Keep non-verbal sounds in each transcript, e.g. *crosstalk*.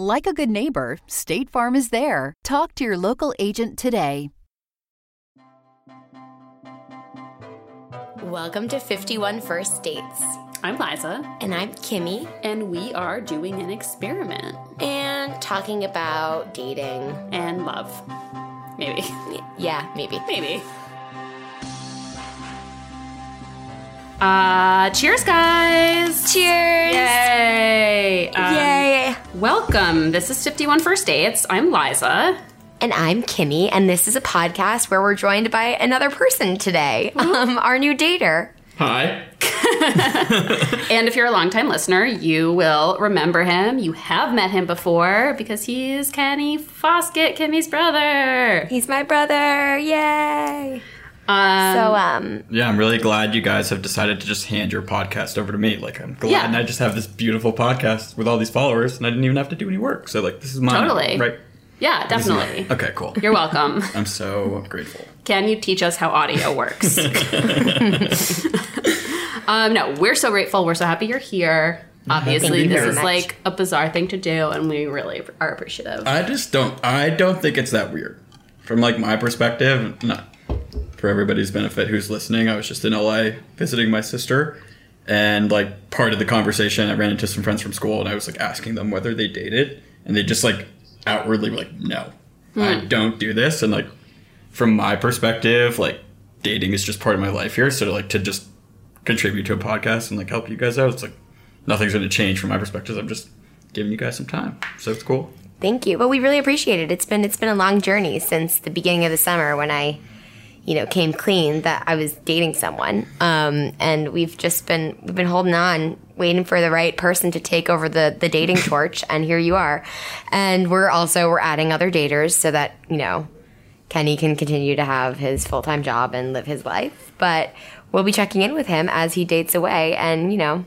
Like a good neighbor, State Farm is there. Talk to your local agent today. Welcome to 51 First Dates. I'm Liza, And I'm Kimmy, and we are doing an experiment and talking about dating. and love. Maybe. Yeah, maybe. Maybe. Uh, cheers, guys! Cheers! Yay! Um, Yay! Welcome. This is 51 First Dates. I'm Liza. And I'm Kimmy, and this is a podcast where we're joined by another person today, um, our new dater. Hi. *laughs* And if you're a longtime listener, you will remember him. You have met him before because he's Kenny Foskett, Kimmy's brother. He's my brother. Yay! Um, So, um, Yeah, I'm really glad you guys have decided to just hand your podcast over to me. Like, I'm glad Yeah. and I just have this beautiful podcast with all these followers, and I didn't even have to do any work. So, like, this is mine. Totally. Right? yeah, This is mine. definitely. Okay, cool. You're welcome. *laughs* I'm so grateful. Can you teach us how audio works? *laughs* *laughs* um, no, we're so grateful. We're so happy you're here. Obviously, be this here. is like a bizarre thing to do, and we really are appreciative. I just don't. I don't think it's that weird. From like my perspective, not for everybody's benefit who's listening. I was just in LA visiting my sister, and like part of the conversation, I ran into some friends from school, and I was like asking them whether they dated, and they just like outwardly were like, "No, I hmm. don't do this." And like from my perspective, like dating is just part of my life here. So to, like to just contribute to a podcast and like help you guys out, it's like nothing's going to change from my perspective. I'm just giving you guys some time, so it's cool. thank you. But we really appreciate it. It's been it's been a long journey since the beginning of the summer when I, you know, came clean that I was dating someone. Um, and we've just been we've been holding on, waiting for the right person to take over the the dating *laughs* torch, and here you are. And we're also we're adding other daters so that you know Kenny can continue to have his full time job and live his life. But we'll be checking in with him as he dates away, and you know.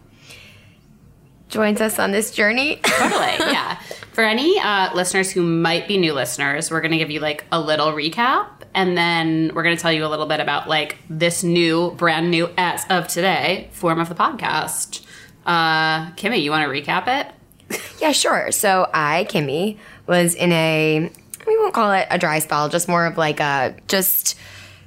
Joins us on this journey. totally, *laughs* yeah. For any uh, listeners who might be new listeners, we're going to give you like a little recap, and then we're going to tell you a little bit about like this new, brand new, as of today, form of the podcast. Uh, Kimmy, you want to recap it? Yeah, sure. So I, Kimmy, was in a we won't call it a dry spell, just more of like a just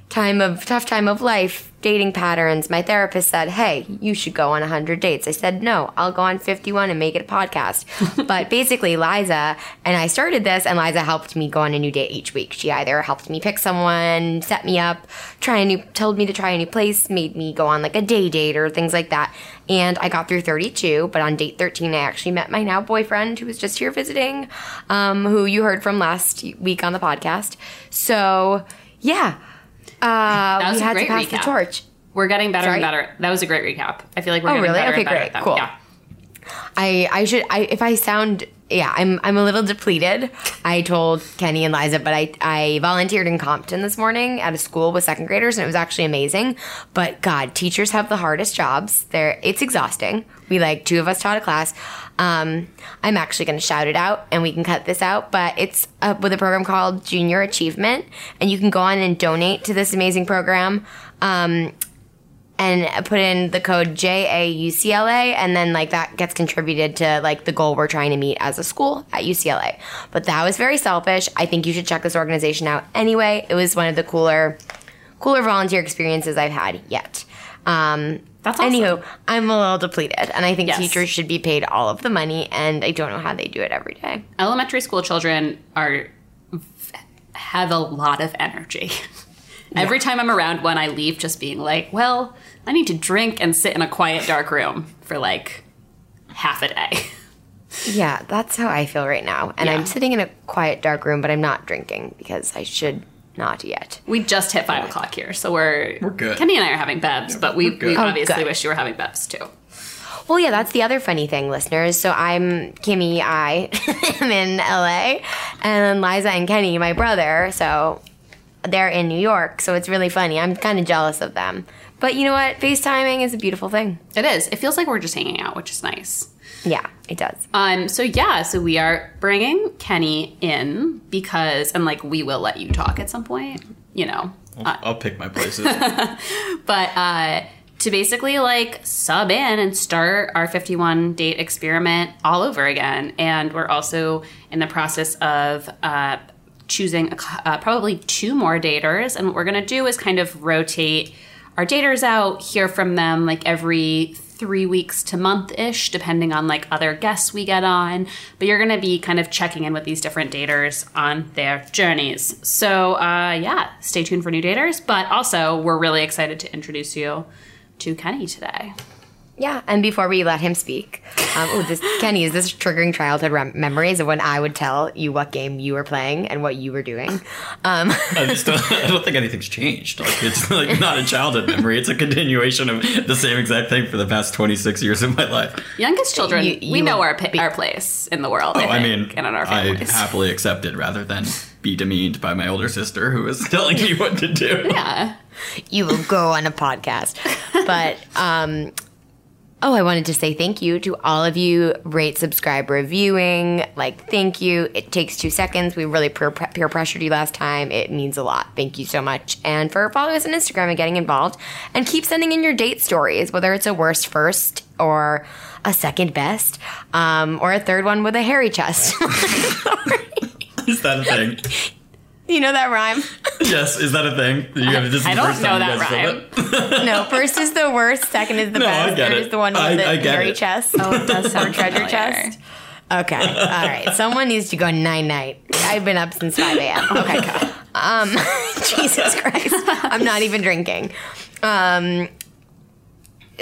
time of tough time of life, dating patterns. My therapist said, "Hey, you should go on 100 dates." I said, "No, I'll go on 51 and make it a podcast." *laughs* but basically, Liza and I started this and Liza helped me go on a new date each week. She either helped me pick someone, set me up, try a new told me to try a new place, made me go on like a day date or things like that. And I got through 32, but on date 13, I actually met my now boyfriend who was just here visiting, um, who you heard from last week on the podcast. So, yeah. Uh, *laughs* we had to pass the torch. We're getting better Sorry? and better. That was a great recap. I feel like we're Oh, getting really? better Okay, and better great. Cool. Yeah. I, I should I if I sound yeah I'm I'm a little depleted. I told Kenny and Liza, but I I volunteered in Compton this morning at a school with second graders, and it was actually amazing. But God, teachers have the hardest jobs. They're it's exhausting. We like two of us taught a class. Um, I'm actually going to shout it out, and we can cut this out. But it's with a program called Junior Achievement, and you can go on and donate to this amazing program. Um, and put in the code JAUCLA and then like that gets contributed to like the goal we're trying to meet as a school at UCLA. But that was very selfish. I think you should check this organization out anyway. It was one of the cooler cooler volunteer experiences I've had yet. Um That's awesome. Anywho, I'm a little depleted and I think Yes. teachers should be paid all of the money and I don't know how they do it every day. Elementary school children are have a lot of energy. *laughs* Every time I'm around one, I leave just being like, well, I need to drink and sit in a quiet, dark room for like half a day. *laughs* Yeah, that's how I feel right now. And Yeah. I'm sitting in a quiet dark room but I'm not drinking because I should not yet. We just hit five o'clock here, so we're We're good. Kenny and I are having bebs, but we, we're we Oh, obviously good. wish you were having bebs too. Well, yeah, that's the other funny thing, listeners. So I'm Kimmy. I *laughs* am in LA, and Liza and Kenny, my brother. So they're in New York. So it's really funny. I'm kind of jealous of them. But you know what? FaceTiming is a beautiful thing. It is. It feels like we're just hanging out, which is nice. Yeah, it does. Um, so yeah, so we are bringing Kenny in because, and like we will let you talk at some point, you know. Uh, I'll pick my places. *laughs* but uh, to basically like sub in and start our 51 date experiment all over again. And we're also in the process of uh, choosing uh, probably two more daters. And what we're going to do is kind of rotate our daters out, hear from them like every three weeks to month ish, depending on like other guests we get on. But you're going to be kind of checking in with these different daters on their journeys. So, uh, yeah, stay tuned for new daters. But also, we're really excited to introduce you to Kenny today. Yeah, and before we let him speak, um, oh, this Kenny, is this triggering childhood rem- memories of when I would tell you what game you were playing and what you were doing? Um, *laughs* I just don't, I don't think anything's changed. Like it's *laughs* like not a childhood memory; it's a continuation of the same exact thing for the past twenty six years of my life. Youngest children, You- we know our pa- our place in the world. Oh, I, I mean, and in our I families. happily accepted rather than be demeaned by my older sister who was telling me what to do. yeah. you will go on a podcast. But um, oh, I wanted to say thank you to all of you. Rate, subscribe, reviewing. Like, thank you. It takes two seconds. We really peer, peer pressured you last time. It means a lot. Thank you so much. And for following us on Instagram and getting involved. And keep sending in your date stories, whether it's a worst first or a second best, um, or a third one with a hairy chest. *laughs* *laughs* Is that a thing? You know that rhyme? *laughs* yes, is that a thing? You have, this is I don't know that rhyme. *laughs* No, first is the worst, second is the No, I best, get third it. is the one with I- the I get hairy it. chest. Oh, it does sound treasure chest. Okay, all right. Someone needs to go night night. I've been up since five a.m. Okay, *laughs* um, Jesus Christ, I'm not even drinking. Um,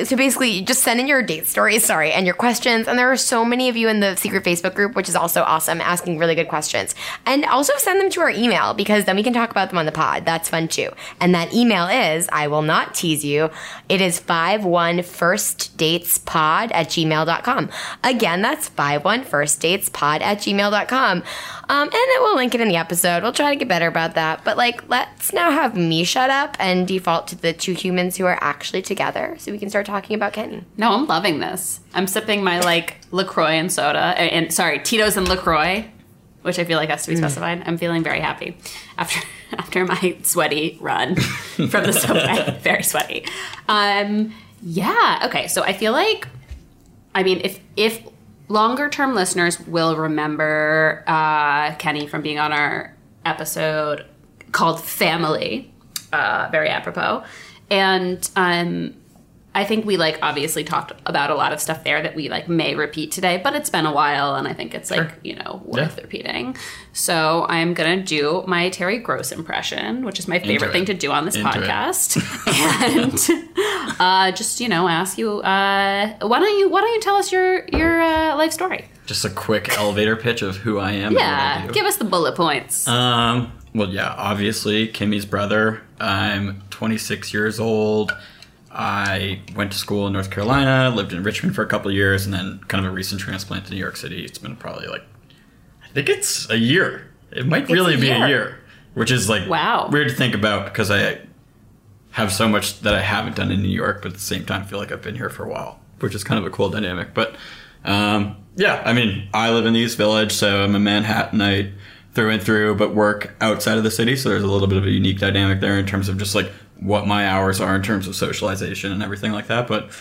so basically, just send in your date stories, sorry, and your questions. And there are so many of you in the secret Facebook group, which is also awesome, asking really good questions. And also send them to our email because then we can talk about them on the pod. That's fun too. And that email is, I will not tease you, it is 51firstdatespod at gmail.com. Again, that's 51firstdatespod at gmail.com. Um, and it will link it in the episode. We'll try to get better about that. But like, let's now have me shut up and default to the two humans who are actually together so we can start talking about Kenny. No, I'm loving this. I'm sipping my like Lacroix and soda, and, and sorry, Tito's and Lacroix, which I feel like has to be specified. I'm feeling very happy after *laughs* after my sweaty run *laughs* from the subway. very sweaty. Um, yeah. Okay. So I feel like, I mean, if if longer term listeners will remember uh, Kenny from being on our episode called Family, uh, very apropos, and um, I think we like obviously talked about a lot of stuff there that we like may repeat today, but it's been a while and I think it's like, you know, worth Yeah. repeating. So I'm going to do my Terry Gross impression, which is my favorite it. thing to do on this Into podcast. *laughs* and uh, just, you know, ask you uh, why don't you why don't you tell us your your uh, life story? Just a quick elevator pitch of who I am. and what I Yeah, do. give us the bullet points. Um, well, yeah, obviously, Kimmy's brother. I'm 26 years old. I went to school in North Carolina, lived in Richmond for a couple of years, and then kind of a recent transplant to New York City. It's been probably like, I think it's a year. It might really a be year. a year, which is like Wow. weird to think about because I have so much that I haven't done in New York, but at the same time, feel like I've been here for a while, which is kind of a cool dynamic. But um, yeah, I mean, I live in the East Village, so I'm a Manhattanite through and through, but work outside of the city. So there's a little bit of a unique dynamic there in terms of just like what my hours are in terms of socialization and everything like that. But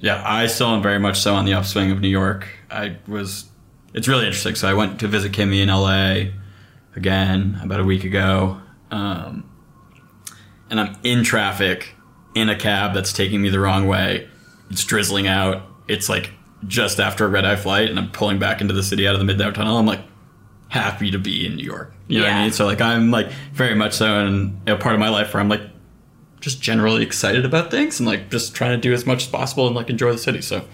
yeah, I still am very much so on the upswing of New York. I was, it's really interesting. So I went to visit Kimmy in LA again about a week ago. Um, and I'm in traffic in a cab that's taking me the wrong way. It's drizzling out. It's like just after a red eye flight, and I'm pulling back into the city out of the Midtown Tunnel. I'm like happy to be in New York. You know what I mean? So like I'm like very much so in a part of my life where I'm like just generally excited about things and like just trying to do as much as possible and like enjoy the city. So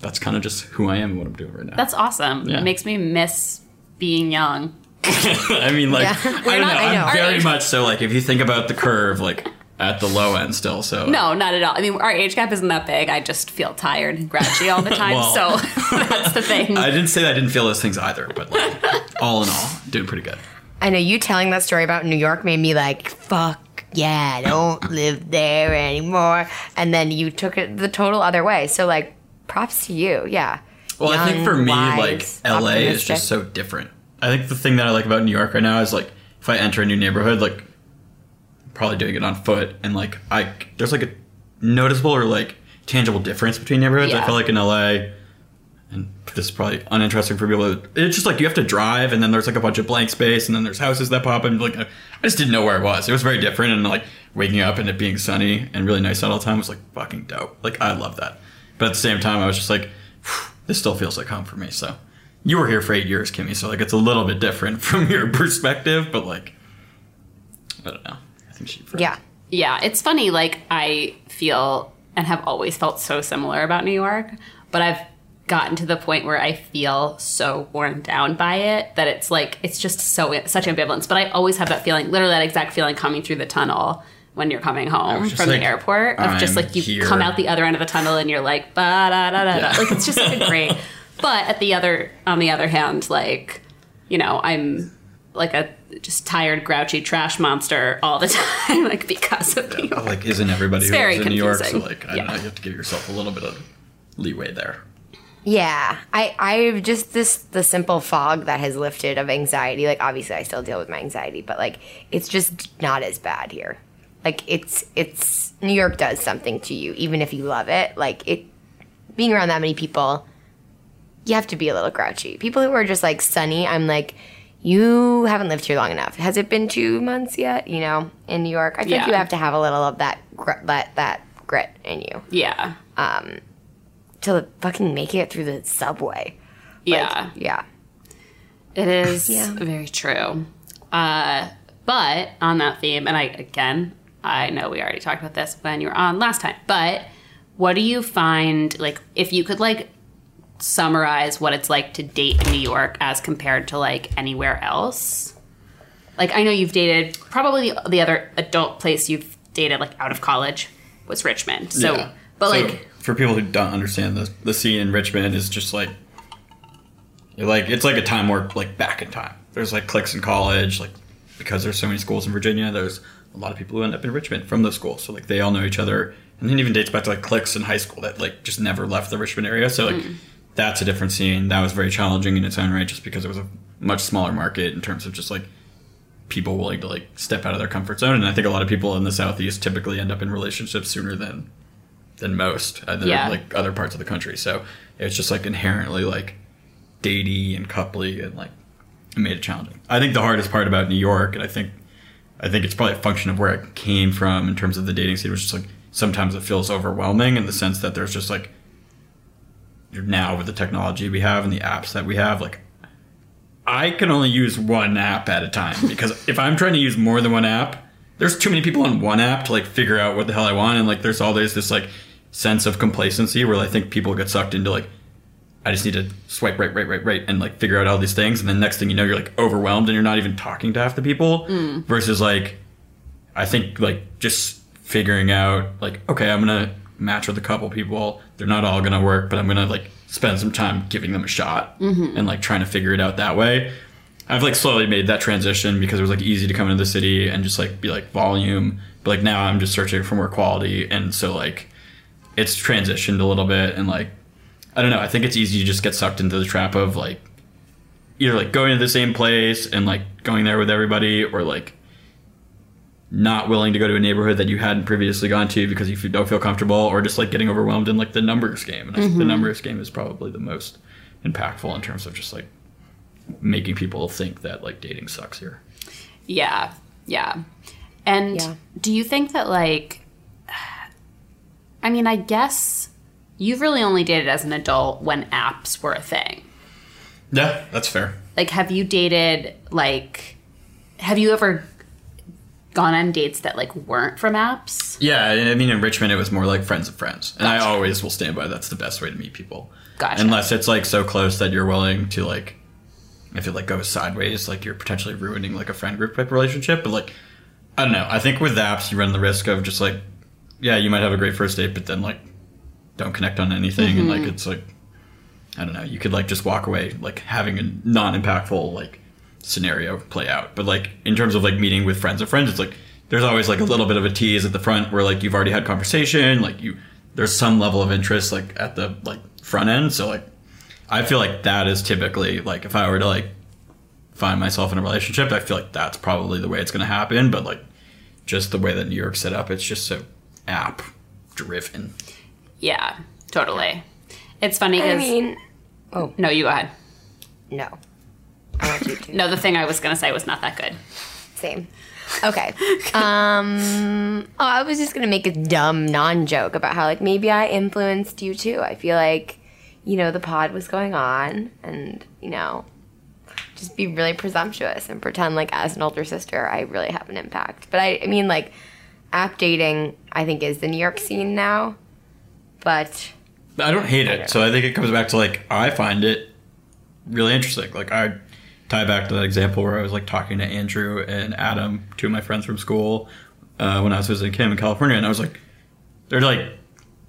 that's kind of just who I am and what I'm doing right now. That's awesome. Yeah. It makes me miss being young. *laughs* I mean, like, Yeah. I don't know. I know. I'm very Are much so. Like, if you think about the curve, like at the low end still. So No, not at all. I mean, our age gap isn't that big. I just feel tired and grouchy all the time. Well- so *laughs* that's the thing. I didn't say that I didn't feel those things either, but like all in all, doing pretty good. I know you telling that story about New York made me like, fuck yeah, I don't live there anymore. And then you took it the total other way. So, like, props to you. Yeah. Well, I think for me, wise, like LA is just so different. I think the thing that I like about New York right now is like if I enter a new neighborhood, like probably doing it on foot, and like I there's like a noticeable or like tangible difference between neighborhoods. I feel like in LA, and this is probably uninteresting for people. It's just like you have to drive, and then there's like a bunch of blank space, and then there's houses that pop, and like I just didn't know where it was. It was very different, and like waking up and it being sunny and really nice out all the time was like fucking dope. Like I love that, but at the same time, I was just like, this still feels like home for me. So you were here for eight years, Kimmy, so like it's a little bit different *laughs* from your perspective, but like I don't know. I think she Yeah. yeah, it's funny. Like I feel and have always felt so similar about New York, but I've gotten to the point where I feel so worn down by it that it's like it's just so such ambivalence. But I always have that feeling, literally that exact feeling coming through the tunnel when you're coming home from like, the airport of just I'm like you here. come out the other end of the tunnel and you're like ba da da da Yeah. da like it's just like a great. *laughs* But at the other on the other hand, like you know I'm like a just tired, grouchy trash monster all the *laughs* time, like because of New York. like isn't everybody It's who very lives in New York? So like I Yeah. don't know, you have to give yourself a little bit of leeway there. Yeah, I I've just this the simple fog that has lifted of anxiety. Like obviously I still deal with my anxiety, but like it's just not as bad here. Like it's it's New York does something to you even if you love it. Like it being around that many people, you have to be a little grouchy. People who are just like sunny, I'm like you haven't lived here long enough. Has it been 2 months yet, you know, in New York? I think Yeah. you have to have a little of that gr- that that grit in you Yeah, um, to fucking make it through the subway. Like, yeah, Yeah. it is *sighs* Yeah. very true. Uh, but on that theme, and I again, I know we already talked about this when you were on last time, but what do you find like if you could like summarize what it's like to date in New York as compared to like anywhere else? Like I know you've dated probably the, the other adult place you've dated like out of college was Richmond. So, Yeah. but So, like for people who don't understand the the scene in Richmond is just like like it's like a time warp like back in time. There's like cliques in college, like because there's so many schools in Virginia, there's a lot of people who end up in Richmond from those schools. So like they all know each other. And then even dates back to like cliques in high school that like just never left the Richmond area. So like that's a different scene. That was very challenging in its own right just because it was a much smaller market in terms of just like people willing to like step out of their comfort zone. And I think a lot of people in the southeast typically end up in relationships sooner than than most uh, than Yeah. like other parts of the country. So it's just like inherently like datey and coupley and like it made it challenging. I think the hardest part about New York, and I think I think it's probably a function of where it came from in terms of the dating scene, was just like sometimes it feels overwhelming in the sense that there's just like now with the technology we have and the apps that we have, like I can only use one app at a time *laughs* because if I'm trying to use more than one app, there's too many people on one app to like figure out what the hell I want, and like there's always this like sense of complacency where I think people get sucked into like I just need to swipe right, right, right, right, and like figure out all these things, and then next thing you know, you're like overwhelmed and you're not even talking to half the people. Mm. Versus like, I think like just figuring out like, okay, I'm gonna match with a couple people. They're not all gonna work, but I'm gonna like spend some time giving them a shot mm-hmm. and like trying to figure it out that way. I've like slowly made that transition because it was like easy to come into the city and just like be like volume, but like now I'm just searching for more quality, and so like it's transitioned a little bit and like I don't know. I think it's easy to just get sucked into the trap of like either like going to the same place and like going there with everybody or like not willing to go to a neighborhood that you hadn't previously gone to because you don't feel comfortable or just like getting overwhelmed in like the numbers game. And I think the mm-hmm. numbers game is probably the most impactful in terms of just like making people think that like dating sucks here. Yeah, yeah. And Yeah. do you think that like I mean, I guess you've really only dated as an adult when apps were a thing. Yeah, that's fair. Like have you dated like have you ever gone on dates that like weren't from apps? Yeah, I mean, in Richmond, it was more like friends of friends, and I always will stand by. That's the best way to meet people. Gotcha. Unless it's like so close that you're willing to like, if it like goes sideways, like you're potentially ruining like a friend group type relationship. But like, I don't know. I think with apps, you run the risk of just like, yeah, you might have a great first date, but then like, don't connect on anything, and like mm-hmm. it's like, I don't know. You could like just walk away like having a non-impactful like scenario play out. But like in terms of like meeting with friends of friends, it's like there's always like a little bit of a tease at the front where like you've already had conversation, like you there's some level of interest like at the like front end. So like I feel like that is typically like if I were to like find myself in a relationship, I feel like that's probably the way it's going to happen. But like just the way that New York's set up, it's just so app driven. Yeah, totally. It's funny I because mean, no, you go ahead. no. I want you to. *laughs* No, the thing I was gonna say was not that good. Same. Okay. Um. *laughs* Oh, I was just gonna make a dumb non-joke about how like maybe I influenced you too. I feel like, you know, the pod was going on, and you know, just be really presumptuous and pretend like as an older sister, I really have an impact. But I, I mean, like, app dating, I think is the New York scene now, but I don't hate don't it. So I think it comes back to like I find it really interesting. Like I tie back to that example where I was like talking to Andrew and Adam, two of my friends from school, uh, when I was visiting Kim in California, and I was like, they're like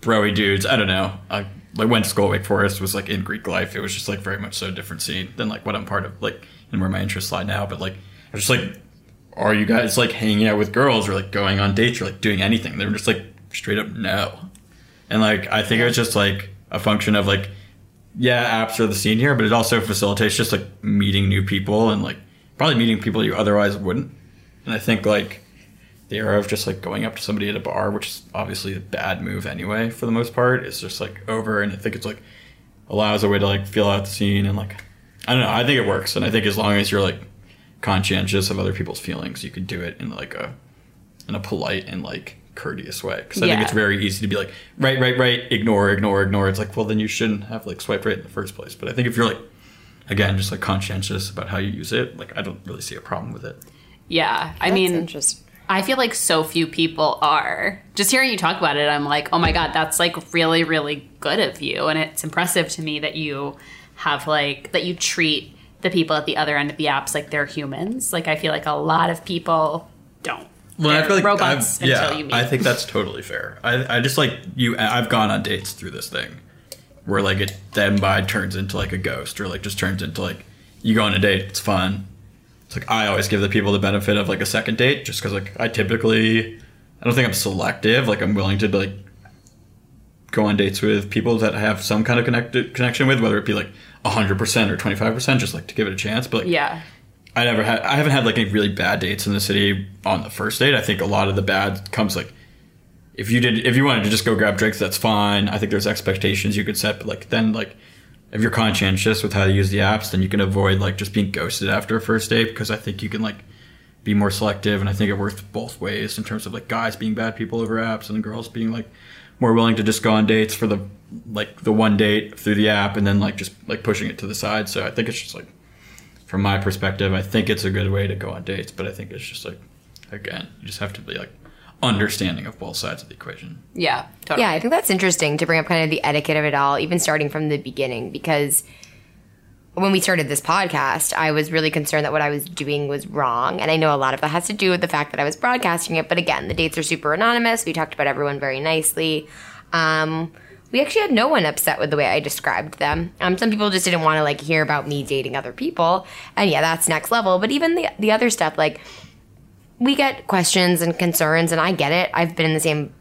broy dudes. I don't know. I like went to school at Wake Forest, was like in Greek life. It was just like very much so a different scene than like what I'm part of, like and where my interests lie now. But like I was just like, are you guys like hanging out with girls or like going on dates or like doing anything? They were just like straight up no. And like I think it was just like a function of like yeah, apps are the scene here, but it also facilitates just like meeting new people and like probably meeting people you otherwise wouldn't. And I think like the era of just like going up to somebody at a bar, which is obviously a bad move anyway for the most part, is just like over. And I think it's like allows a way to like feel out the scene and like I don't know. I think it works, and I think as long as you're like conscientious of other people's feelings, you could do it in like a in a polite and like courteous way. Because I think it's very easy to be like right, right, right, ignore, ignore, ignore. It's like well, then you shouldn't have like swiped right in the first place. But I think if you're like again just like conscientious about how you use it, like I don't really see a problem with it. Yeah, I mean, interesting. I feel like so few people are. Just hearing you talk about it, I'm like, oh my god, that's like really, really good of you, and it's impressive to me that you have like that you treat the people at the other end of the apps like they're humans. Like I feel like a lot of people don't. Well, I They're feel like robots I've- until yeah, you meet. I think *laughs* that's totally fair. I, I just like you. I've gone on dates through this thing, where like it then by turns into like a ghost, or like just turns into like you go on a date, it's fun. It's like I always give the people the benefit of like a second date, just because like I typically, I don't think I'm selective. Like I'm willing to like go on dates with people that I have some kind of connected connection with, whether it be like hundred percent or twenty five percent, just like to give it a chance. But like, yeah, I never had. I haven't had like any really bad dates in the city on the first date. I think a lot of the bad comes like if you did if you wanted to just go grab drinks, that's fine. I think there's expectations you could set, but like then like if you're conscientious with how to use the apps, then you can avoid like just being ghosted after a first date because I think you can like be more selective, and I think it works both ways in terms of like guys being bad people over apps and girls being like more willing to just go on dates for the like the one date through the app and then like just like pushing it to the side. So I think it's just like from my perspective, I think it's a good way to go on dates, but I think it's just like again, you just have to be like understanding of both sides of the equation. yeah, totally. Yeah, I think that's interesting to bring up kind of the etiquette of it all, even starting from the beginning, because when we started this podcast, I was really concerned that what I was doing was wrong. And I know a lot of that has to do with the fact that I was broadcasting it. But again, the dates are super anonymous. We talked about everyone very nicely. Um, we actually had no one upset with the way I described them. Um, some people just didn't want to like hear about me dating other people. And yeah, that's next level. But even the, the other stuff, like, we get questions and concerns, and I get it. I've been in the same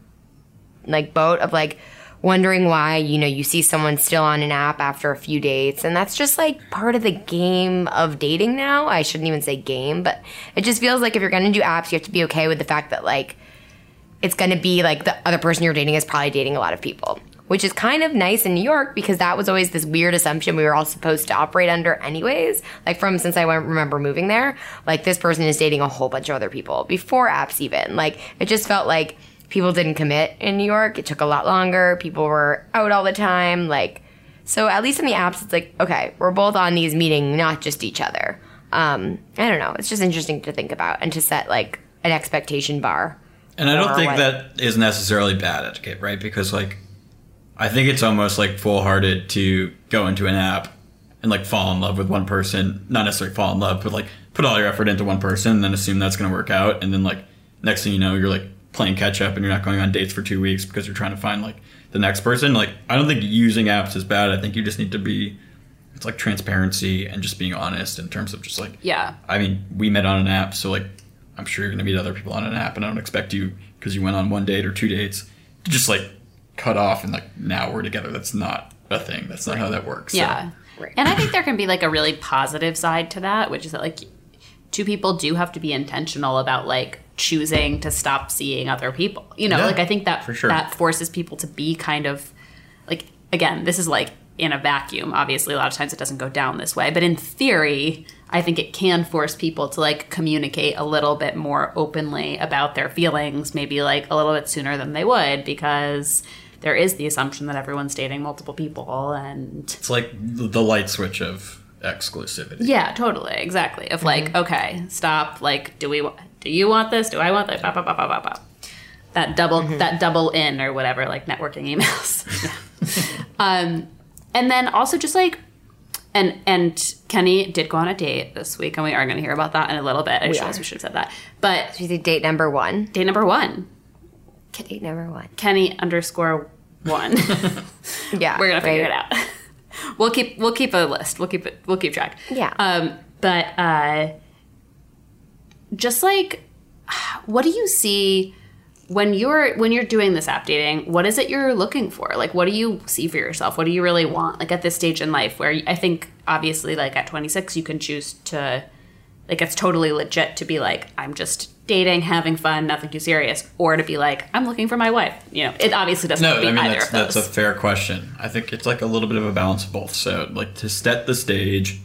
like boat of like wondering why you know you see someone still on an app after a few dates and that's just like part of the game of dating now i shouldn't even say game but it just feels like if you're gonna do apps you have to be okay with the fact that like it's gonna be like the other person you're dating is probably dating a lot of people which is kind of nice in new york because that was always this weird assumption we were all supposed to operate under anyways like from since i remember moving there like this person is dating a whole bunch of other people before apps even like it just felt like people didn't commit in New York. It took a lot longer. People were out all the time. Like, so at least in the apps, it's like, okay, we're both on these meeting, not just each other. Um, I don't know. It's just interesting to think about and to set like an expectation bar. And I don't think what? that is necessarily bad etiquette, right? Because like I think it's almost like foolhardy to go into an app and like fall in love with one person, not necessarily fall in love, but like put all your effort into one person and then assume that's going to work out and then like next thing you know, you're like playing catch up and you're not going on dates for two weeks because you're trying to find like the next person. Like, I don't think using apps is bad. I think you just need to be, it's like transparency and just being honest in terms of just like, Yeah. I mean, we met on an app, so like, I'm sure you're going to meet other people on an app, and I don't expect you because you went on one date or two dates to just like cut off and like now we're together. That's not a thing. That's not how that works. So- Yeah. And I think there can be like a really positive side to that, which is that like two people do have to be intentional about like choosing to stop seeing other people. You know, Yeah, like I think that for sure. that forces people to be kind of like again, this is like in a vacuum. Obviously, a lot of times it doesn't go down this way, but in theory, I think it can force people to like communicate a little bit more openly about their feelings, maybe like a little bit sooner than they would because there is the assumption that everyone's dating multiple people and It's like the the light switch of exclusivity. yeah, totally, exactly. Of like, okay, stop. Like, do we? wa- Do you want this? Do I want that? Bah, bah, bah, bah, bah, bah. That double, that double in or whatever, like networking emails. *laughs* um, and then also just like, and and Kenny did go on a date this week, and we are going to hear about that in a little bit. I just realized we should have said that. But Do you think date number one? date number one, Date number one. Kenny underscore one. *laughs* Yeah, We're gonna figure right? it out. *laughs* we'll keep we'll keep a list. We'll keep it. We'll keep track. Yeah. Um, but uh, just like, what do you see when you're when you're doing this app dating? What is it you're looking for? Like, what do you see for yourself? What do you really want? Like at this stage in life, where I think obviously, like at 26, you can choose to, like, it's totally legit to be like, I'm just dating, having fun, nothing too serious, or to be like, I'm looking for my wife. You know, it obviously doesn't No, I be mean either that's of those. that's a fair question. I think it's like a little bit of a balance of both. So like to set the stage,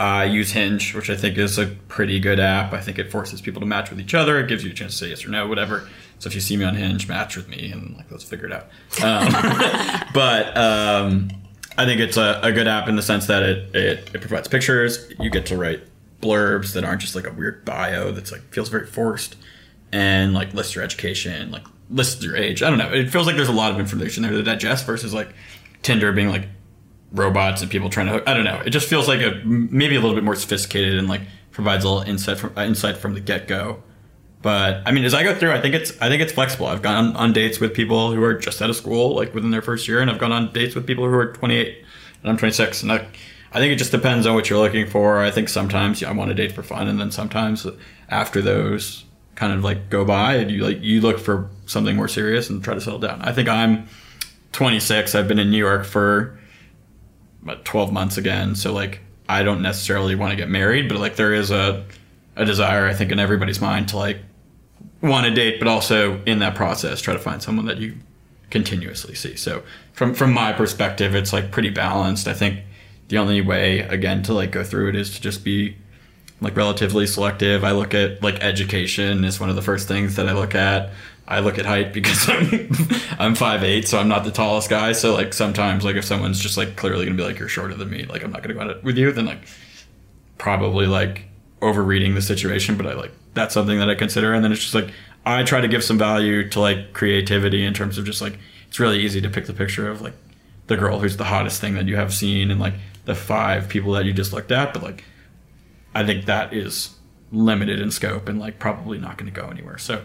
I use Hinge, which I think is a pretty good app. I think it forces people to match with each other. It gives you a chance to say yes or no, whatever. So if you see me on Hinge, match with me and like let's figure it out. Um, *laughs* but um, I think it's a, a good app in the sense that it, it it provides pictures. You get to write blurbs that aren't just like a weird bio that's like feels very forced and like lists your education, like lists your age. I don't know. It feels like there's a lot of information there to digest versus like Tinder being like robots and people trying to. I don't know. It just feels like a maybe a little bit more sophisticated and like provides a little insight from uh, insight from the get go. But I mean, as I go through, I think it's I think it's flexible. I've gone on, on dates with people who are just out of school, like within their first year, and I've gone on dates with people who are 28 and I'm 26, and I, I think it just depends on what you're looking for. I think sometimes I want to date for fun, and then sometimes after those kind of like go by, and you like you look for something more serious and try to settle down. I think I'm 26. I've been in New York for about 12 months again, so like I don't necessarily want to get married, but like there is a a desire I think in everybody's mind to like want to date, but also in that process try to find someone that you continuously see. So from from my perspective, it's like pretty balanced. I think the only way again to like go through it is to just be like relatively selective. I look at like education is one of the first things that I look at. I look at height because *laughs* I'm I'm five eight, so I'm not the tallest guy. So like sometimes like if someone's just like clearly gonna be like you're shorter than me, like I'm not gonna go on it with you, then like probably like overreading the situation, but I like that's something that I consider. And then it's just like I try to give some value to like creativity in terms of just like it's really easy to pick the picture of like the girl who's the hottest thing that you have seen and like the five people that you just looked at, but like I think that is limited in scope and like probably not going to go anywhere. So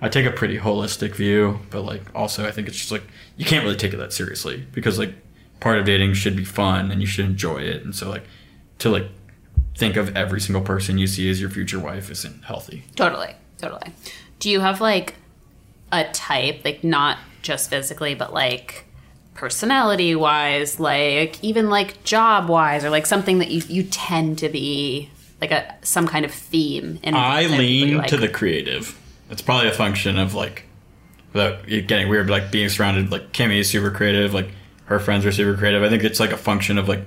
I take a pretty holistic view, but like also I think it's just like you can't really take it that seriously because like part of dating should be fun and you should enjoy it. And so like to like think of every single person you see as your future wife isn't healthy. Totally, totally. Do you have like a type, like not just physically, but like personality wise, like even like job wise, or like something that you you tend to be like a some kind of theme? In I lean like? to the creative. It's probably a function of like, without it getting weird, but like being surrounded. Like Kimmy is super creative. Like her friends are super creative. I think it's like a function of like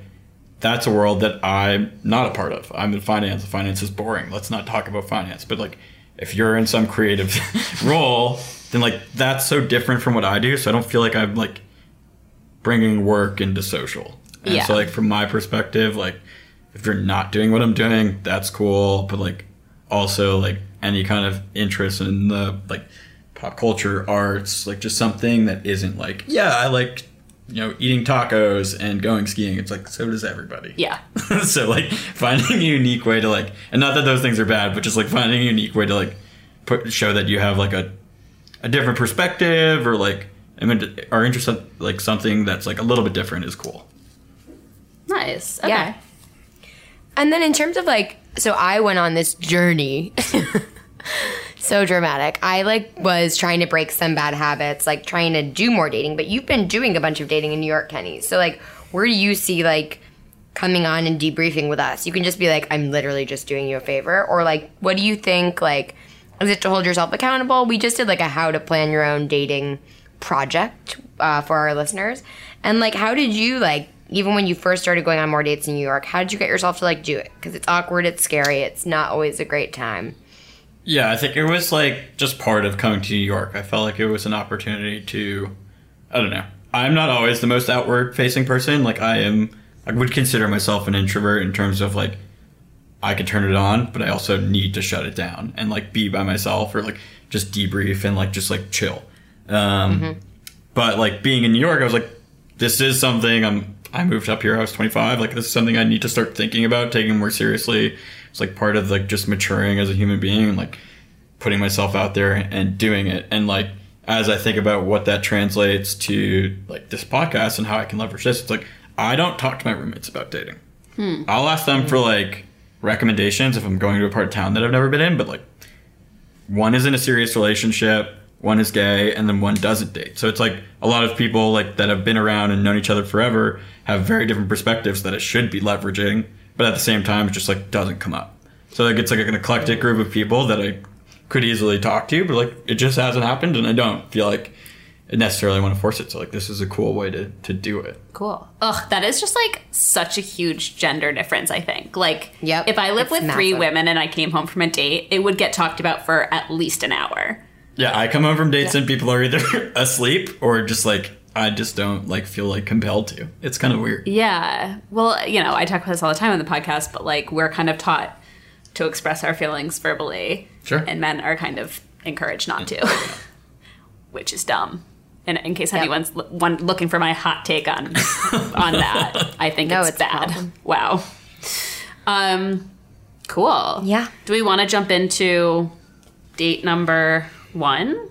that's a world that I'm not a part of. I'm in finance. Finance is boring. Let's not talk about finance. But like, if you're in some creative *laughs* role, then like that's so different from what I do. So I don't feel like I'm like bringing work into social. And Yeah. so like from my perspective, like if you're not doing what I'm doing, that's cool. But like also like any kind of interest in the like pop culture, arts, like just something that isn't like yeah, I like you know eating tacos and going skiing. It's like so does everybody. Yeah. *laughs* so like finding a unique way to like, and not that those things are bad, but just like finding a unique way to like put, show that you have like a a different perspective or like I mean, are interested like something that's like a little bit different is cool. Nice. Okay. Yeah. And then in terms of like, so I went on this journey. *laughs* so dramatic. I like was trying to break some bad habits, like trying to do more dating, but you've been doing a bunch of dating in New York, Kenny. So like, where do you see like coming on and debriefing with us? You can just be like, I'm literally just doing you a favor, or like, what do you think? Like, is it to hold yourself accountable? We just did like a how to plan your own dating project uh, for our listeners, and like, how did you like? Even when you first started going on more dates in New York, how did you get yourself to like do it? Because it's awkward, it's scary, it's not always a great time. Yeah, I think it was like just part of coming to New York. I felt like it was an opportunity to, I don't know. I'm not always the most outward facing person. Like I am, I would consider myself an introvert in terms of like, I can turn it on, but I also need to shut it down and like be by myself or like just debrief and like just like chill. Um, Mm-hmm. But like being in New York, I was like, this is something I'm. I moved up here. I was 25. Like this is something I need to start thinking about, taking more seriously. It's like part of like just maturing as a human being and like putting myself out there and doing it. And like as I think about what that translates to like this podcast and how I can leverage this, it's like I don't talk to my roommates about dating. I'll ask them for like recommendations if I'm going to a part of town that I've never been in, but like one is in a serious relationship, one is gay, and then one doesn't date. So it's like a lot of people like that have been around and known each other forever have very different perspectives that it should be leveraging, but at the same time it just like doesn't come up. So like it's like an eclectic group of people that I could easily talk to, but like it just hasn't happened and I don't feel like I necessarily want to force it. So like this is a cool way to, to do it. Cool. Ugh, that is just like such a huge gender difference, I think. Like, Yep, if I lived it's with three women and I came home from a date, it would get talked about for at least an hour. Yeah, I come home from dates and people are either *laughs* asleep or just like I just don't like feel like compelled to. It's kind of weird. Yeah. Well, you know, I talk about this all the time on the podcast, but like we're kind of taught to express our feelings verbally. Sure. And men are kind of encouraged not to, *laughs* which is dumb. And in case anyone's l- one looking for my hot take on *laughs* on that, I think No, it's, it's bad. Wow. Um, cool. Yeah. Do we want to jump into date number one?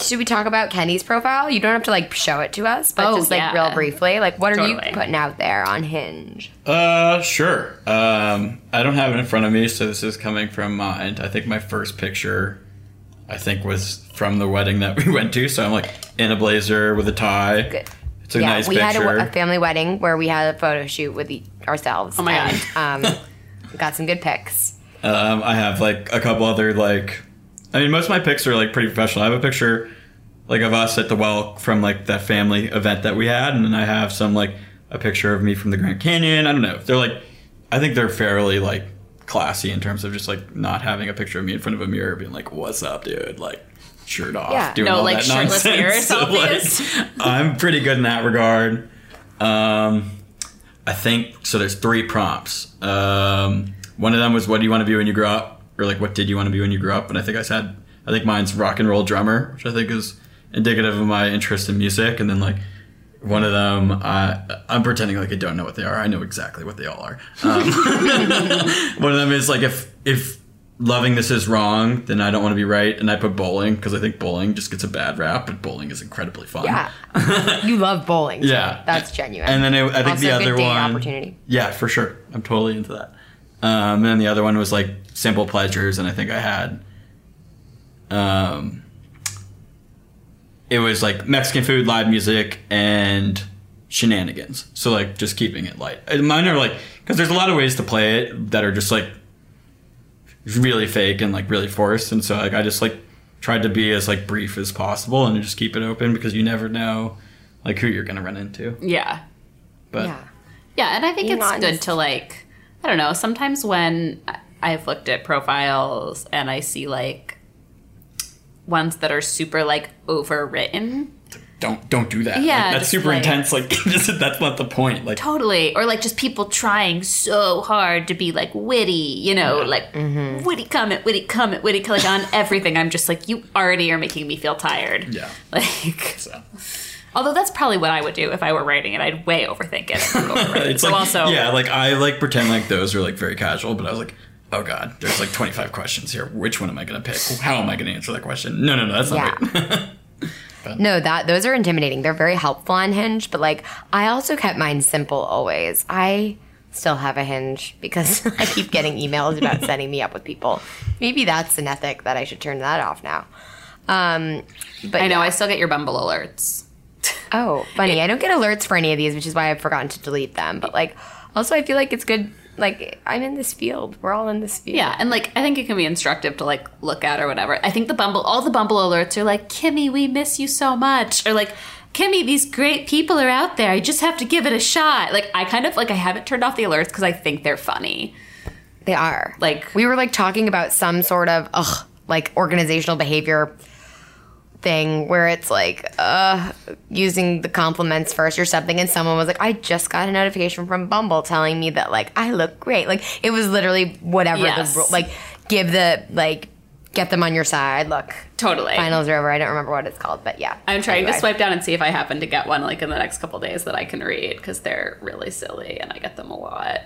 Should we talk about Kenny's profile? You don't have to like show it to us, but Oh, just like yeah. real briefly. Like, what are Totally. you putting out there on Hinge? Uh, sure. Um, I don't have it in front of me, so this is coming from mind. I think my first picture, I think, was from the wedding that *laughs* we went to. So I'm like in a blazer with a tie. Good. It's a yeah, nice we picture. had a, a family wedding where we had a photo shoot with e- ourselves. Oh my God. and, Um, *laughs* got some good pics. Um, I have like a couple other like, I mean, most of my pics are like pretty professional. I have a picture like of us at the well from like that family event that we had, and then I have some like a picture of me from the Grand Canyon. I don't know. They're like, I think they're fairly like classy in terms of just like not having a picture of me in front of a mirror, being like, "What's up, dude?" Like shirt off, Yeah. doing No, all like, that shirtless nonsense. mirror So, *laughs* like. I'm pretty good in that regard. Um, I think so. There's three prompts. Um, one of them was, "What do you want to be when you grow up?" Or like, "What did you want to be when you grew up?" And I think I said, I think mine's rock and roll drummer, which I think is indicative of my interest in music. And then like one of them, I, I'm pretending like I don't know what they are. I know exactly what they all are. Um, *laughs* one of them is like if if loving this is wrong, then I don't want to be right, and I put bowling because I think bowling just gets a bad rap, but bowling is incredibly fun. Yeah, *laughs* you love bowling. so Yeah, that's genuine. And then it, I think also the other one, opportunity. yeah, for sure, I'm totally into that. Um, and then the other one was like simple pleasures, and I think I had, um, it was like Mexican food, live music, and shenanigans. So like just keeping it light. Mine are like because there's a lot of ways to play it that are just like really fake and like really forced, and so like I just like tried to be as like brief as possible and just keep it open because you never know like who you're gonna run into. Yeah. But yeah, Yeah, and I think Being it's good honest. to like I don't know, sometimes when I- I've looked at profiles and I see like ones that are super like overwritten. don't don't do that. Yeah, Like, that's super like- intense. Like *laughs* that's not the point. Like Totally. Or like just people trying so hard to be like witty, you know, like mm-hmm. witty comment, witty comment, witty like on *laughs* everything. I'm just like, you already are making me feel tired. yeah. *laughs* Like So although that's probably what I would do if I were writing it. I'd way overthink it. *laughs* overwrite it. it's so like also yeah, like I like pretend like those are like very casual, but I was like oh god, there's like 25 questions here. Which one am I going to pick? How am I going to answer that question? No, no, no, that's not Yeah. right. *laughs* No, that those are intimidating. They're very helpful on Hinge, but like I also kept mine simple always. I still have a Hinge because *laughs* I keep getting emails about setting me up with people. Maybe that's an ethic that I should turn that off now. Um, but I know. yeah. I still get your Bumble alerts. *laughs* Oh, funny. I don't get alerts for any of these, which is why I've forgotten to delete them. But like, also, I feel like it's good. Like, I'm in this field. We're all in this field. Yeah, and like I think it can be instructive to like look at or whatever. I think the Bumble, all the Bumble alerts are like, Kimmy, we miss you so much, or like. Kimmy, these great people are out there. I just have to give it a shot. Like I kind of like I haven't turned off the alerts because I think they're funny. They are. Like- we were like talking about some sort of ugh, like organizational behavior thing where it's like uh using the compliments first or something and someone was like I just got a notification from Bumble telling me that like I look great. Like it was literally whatever Yes. the like give the like get them on your side. Look. Totally. Finals are over. I don't remember what it's called, but yeah. I'm trying Anyway. to swipe down and see if I happen to get one like in the next couple days that I can read because they're really silly and I get them a lot.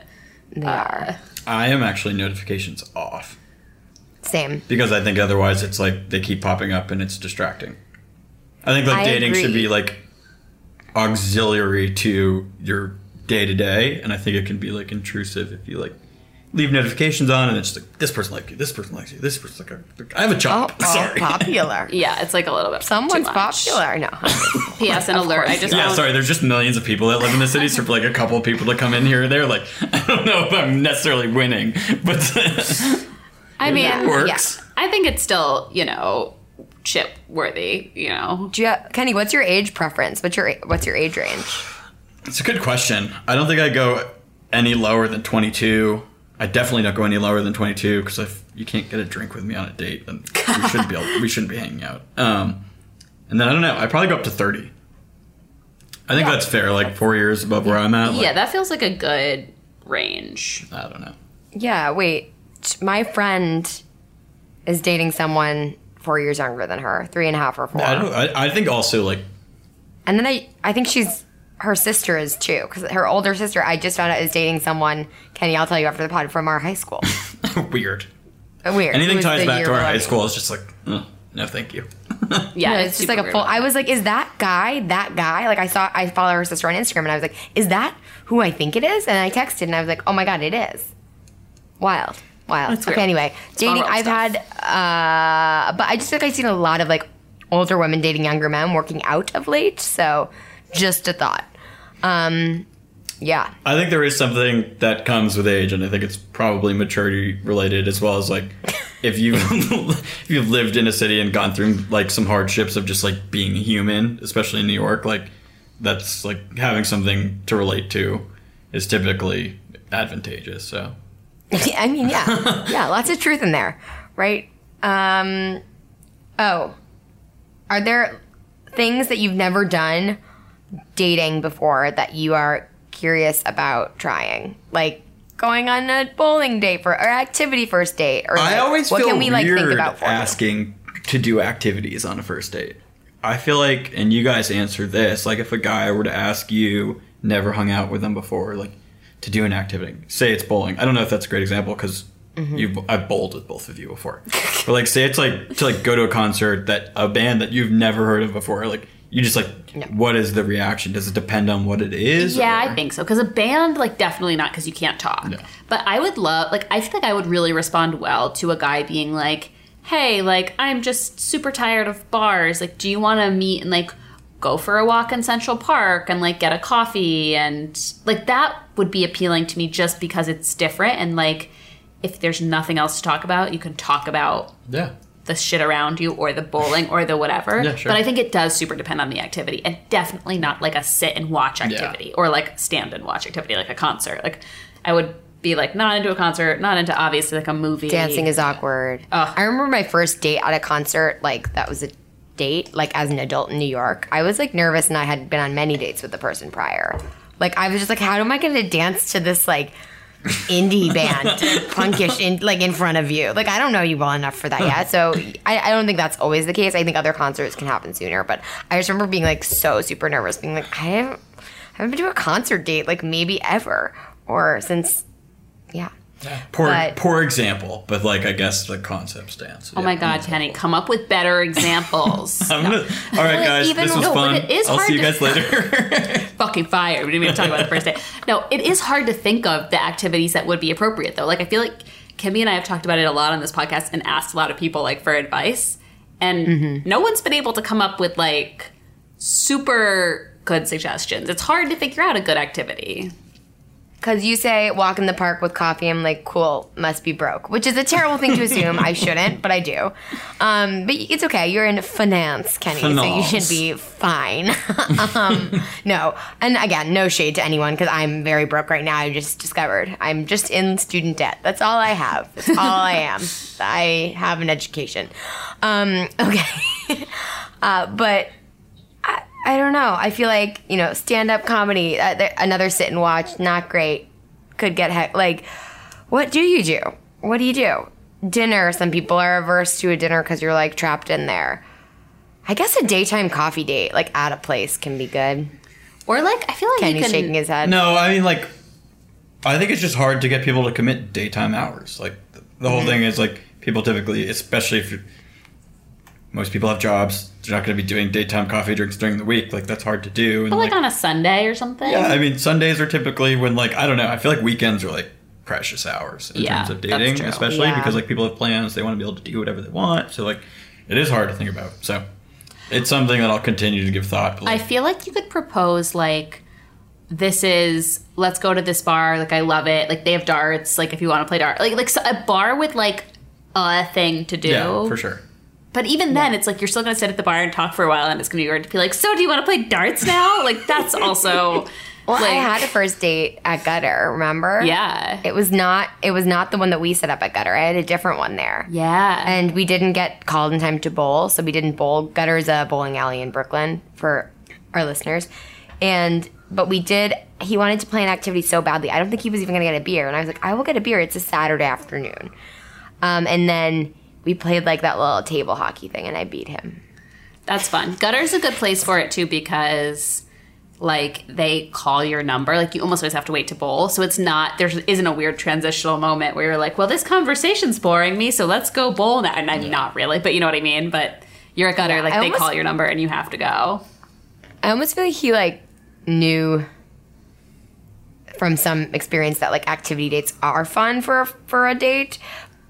They are. I am actually notifications off Same. because I think otherwise it's like they keep popping up and it's distracting. I think like I dating should be like auxiliary to your day to day, and I think it can be like intrusive if you like leave notifications on and it's like this person likes you, this person likes you, this person like I have a Oh, job. oh, Sorry. *laughs* popular. Yeah, it's like a little bit. Someone's too much. popular. No. P.S. *laughs* An alert. I just Yeah, sorry. There's just millions of people that live in the city, so for like a couple of people to come in here or there, like *laughs* I don't know if I'm necessarily winning, but I mean, it works. I think it's still you know chip worthy. You know, Do you, Kenny, what's your age preference? What's your what's your age range? It's a good question. I don't think I go any lower than 22. I definitely don't go any lower than 22 because if you can't get a drink with me on a date, then we shouldn't be able, we shouldn't be hanging out. Um, and then I don't know. I probably go up to 30. I think Yeah. that's fair. Like four years above where I'm at. Like, yeah, that feels like a good range. I don't know. Yeah, wait. My friend is dating someone four years younger than her, three and a half or four. I don't. I, I think also like And then I, I think she's her sister is too, because her older sister I just found out is dating someone. Kenny, I'll tell you after the pod from our high school. *laughs* weird. Weird. Anything ties back to our high school is just like, uh, no, thank you. *laughs* Yeah, No, it's just like super a full. I was like, is that guy that guy? Like I saw, I follow her sister on Instagram, and I was like, is that who I think it is? And I texted, and I was like, oh my god, it is. Wild, wild. That's okay, weird. anyway, dating. I've stuff. had, uh, but I just think I've seen a lot of like older women dating younger men working out of late. So, just a thought. Um, yeah, I think there is something that comes with age, and I think it's probably maturity related as well as like if you *laughs* if you've lived in a city and gone through like some hardships of just like being human, especially in New York, like that's like having something to relate to is typically advantageous. So *laughs* I mean, yeah, yeah, lots of truth in there, right? Um, oh, are there things that you've never done dating before that you are curious about trying, like going on a bowling date for or activity first date, or I like, always what feel can we like think about for asking to do activities on a first date. I feel like, and you guys answer this, like if a guy were to ask you, never hung out with them before, like to do an activity, say it's bowling. I don't know if that's a great example because Mm-hmm. you've I've bowled with both of you before, but like say it's like to like go to a concert that a band that you've never heard of before, like you just like, what is the reaction? Does it depend on what it is? Yeah, or- I think so. Because a band, like, definitely not because you can't talk. But I would love, like, I feel like I would really respond well to a guy being like, hey, like, I'm just super tired of bars. Like, do you want to meet and, like, go for a walk in Central Park and, like, get a coffee? And, like, that would be appealing to me just because it's different. And, like, if there's nothing else to talk about, you can talk about yeah. the shit around you or the bowling or the whatever. Yeah, sure. But I think it does super depend on the activity and definitely not like a sit and watch activity or like stand and watch activity like a concert. Like I would be like not into a concert, not into obviously like a movie. Dancing is awkward. Ugh. I remember my first date at a concert, like that was a date, like as an adult in New York. I was like nervous and I had been on many dates with the person prior. Like I was just like, how am I gonna dance to this like indie *laughs* band, punkish in like in front of you? Like I don't know you well enough for that yet. So I, I don't think that's always the case. I think other concerts can happen sooner. But I just remember being like so super nervous, being like, I haven't, I haven't been to a concert date like maybe ever. Or since yeah. Poor, But- poor example, but like I guess the concept stands. Oh my God, Kenny, come up with better examples. *laughs* I'm gonna, all right, guys, even- this was no, fun. it is I'll hard see you to- guys later. *laughs* fucking fire. We didn't even talk about the first day. No, it is hard to think of the activities that would be appropriate though. Like I feel like Kimmy and I have talked about it a lot on this podcast and asked a lot of people like for advice. And mm-hmm. no one's been able to come up with like super good suggestions. It's hard to figure out a good activity. Because you say walk in the park with coffee, I'm like, cool, must be broke, which is a terrible thing to assume. I shouldn't, but I do. Um, but it's okay. You're in finance, Kenny, so you should be fine. *laughs* um, no, and again, no shade to anyone because I'm very broke right now. I just discovered I'm just in student debt. That's all I have. That's all I am. *laughs* I have an education. Um, okay, *laughs* uh, but I don't know. I feel like you know, stand up comedy. Uh, there- another sit and watch, not great. Could get he- like, what do you do? What do you do? Dinner. Some people are averse to a dinner because you're like trapped in there. I guess a daytime coffee date, like at a place, can be good. Or like I feel like you Kenny's can shaking his head. no, I mean like, I think it's just hard to get people to commit daytime hours. Like the, the whole thing is like people typically, especially if you're, most people have jobs, they're not going to be doing daytime coffee drinks during the week. Like that's hard to do. And but like on a Sunday or something. Yeah, I mean Sundays are typically when like I don't know. I feel like weekends are like precious hours in Yeah, terms of dating, especially Yeah. because like people have plans. They want to be able to do whatever they want. So like it is hard to think about. So it's something that I'll continue to give thought. But, I feel like you could propose like this is let's go to this bar like I love it like they have darts like if you want to play dart like like so- a bar with like a thing to do yeah, for sure. But even then it's like you're still gonna sit at the bar and talk for a while and it's gonna be weird to be like so do you want to play darts now like that's *laughs* also Well, I had a first date at Gutter. Remember? yeah It was not. It was not the one that we set up at Gutter. I had a different one there. yeah and we didn't get called in time to bowl, so we didn't bowl. Gutter's a bowling alley in Brooklyn for our listeners, and but we did. He wanted to play an activity so badly. I don't think he was even going to get a beer, and I was like, I will get a beer. It's a Saturday afternoon, um, and then we played like that little table hockey thing, and I beat him. That's fun. Gutter's a good place for it too because like they call your number. Like you almost always have to wait to bowl. So it's not there isn't a weird transitional moment where you're like, well, this conversation's boring me, so let's go bowl now. And I'm not really, but you know what I mean. But you're a Gutter, Yeah, like I they almost- call your number and you have to go. I almost feel like he like knew from some experience that like activity dates are fun for a, for a date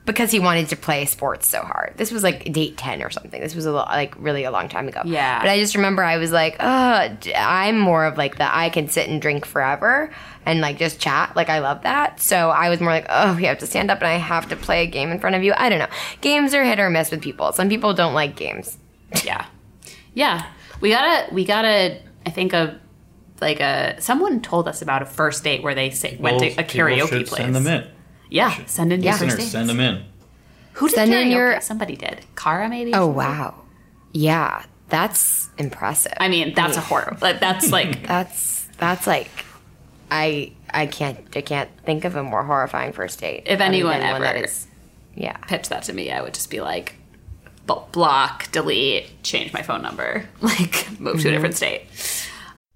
because he wanted to play sports so hard. This was like date 10 or something. This was a lo- like really a long time ago. Yeah. But I just remember I was like, "Uh, I'm more of like the I can sit and drink forever and like just chat. Like I love that." So I was more like, "Oh, we have to stand up and I have to play a game in front of you." I don't know. Games are hit or miss with people. Some people don't like games. *laughs* Yeah, yeah. We gotta we gotta. I think a like a someone told us about a first date where they say, went to a karaoke place. Send them in. Yeah, send in your first Listeners, dates. send them in. Who did Send in your- Somebody did. Cara maybe. Oh, wow. Yeah, that's impressive. I mean, that's a horror. Like, that's *laughs* like That's that's like I I can't I can't think of a more horrifying first date. If other anyone than one that ever- is- yeah. pitch that to me, I would just be like, block, delete, change my phone number, *laughs* like move to a mm-hmm. different state.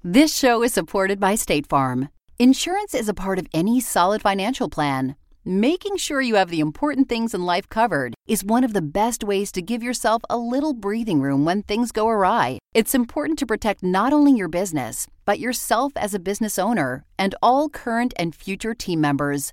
This show is supported by State Farm. Insurance is a part of any solid financial plan. Making sure you have the important things in life covered is one of the best ways to give yourself a little breathing room when things go awry. It's important to protect not only your business, but yourself as a business owner and all current and future team members.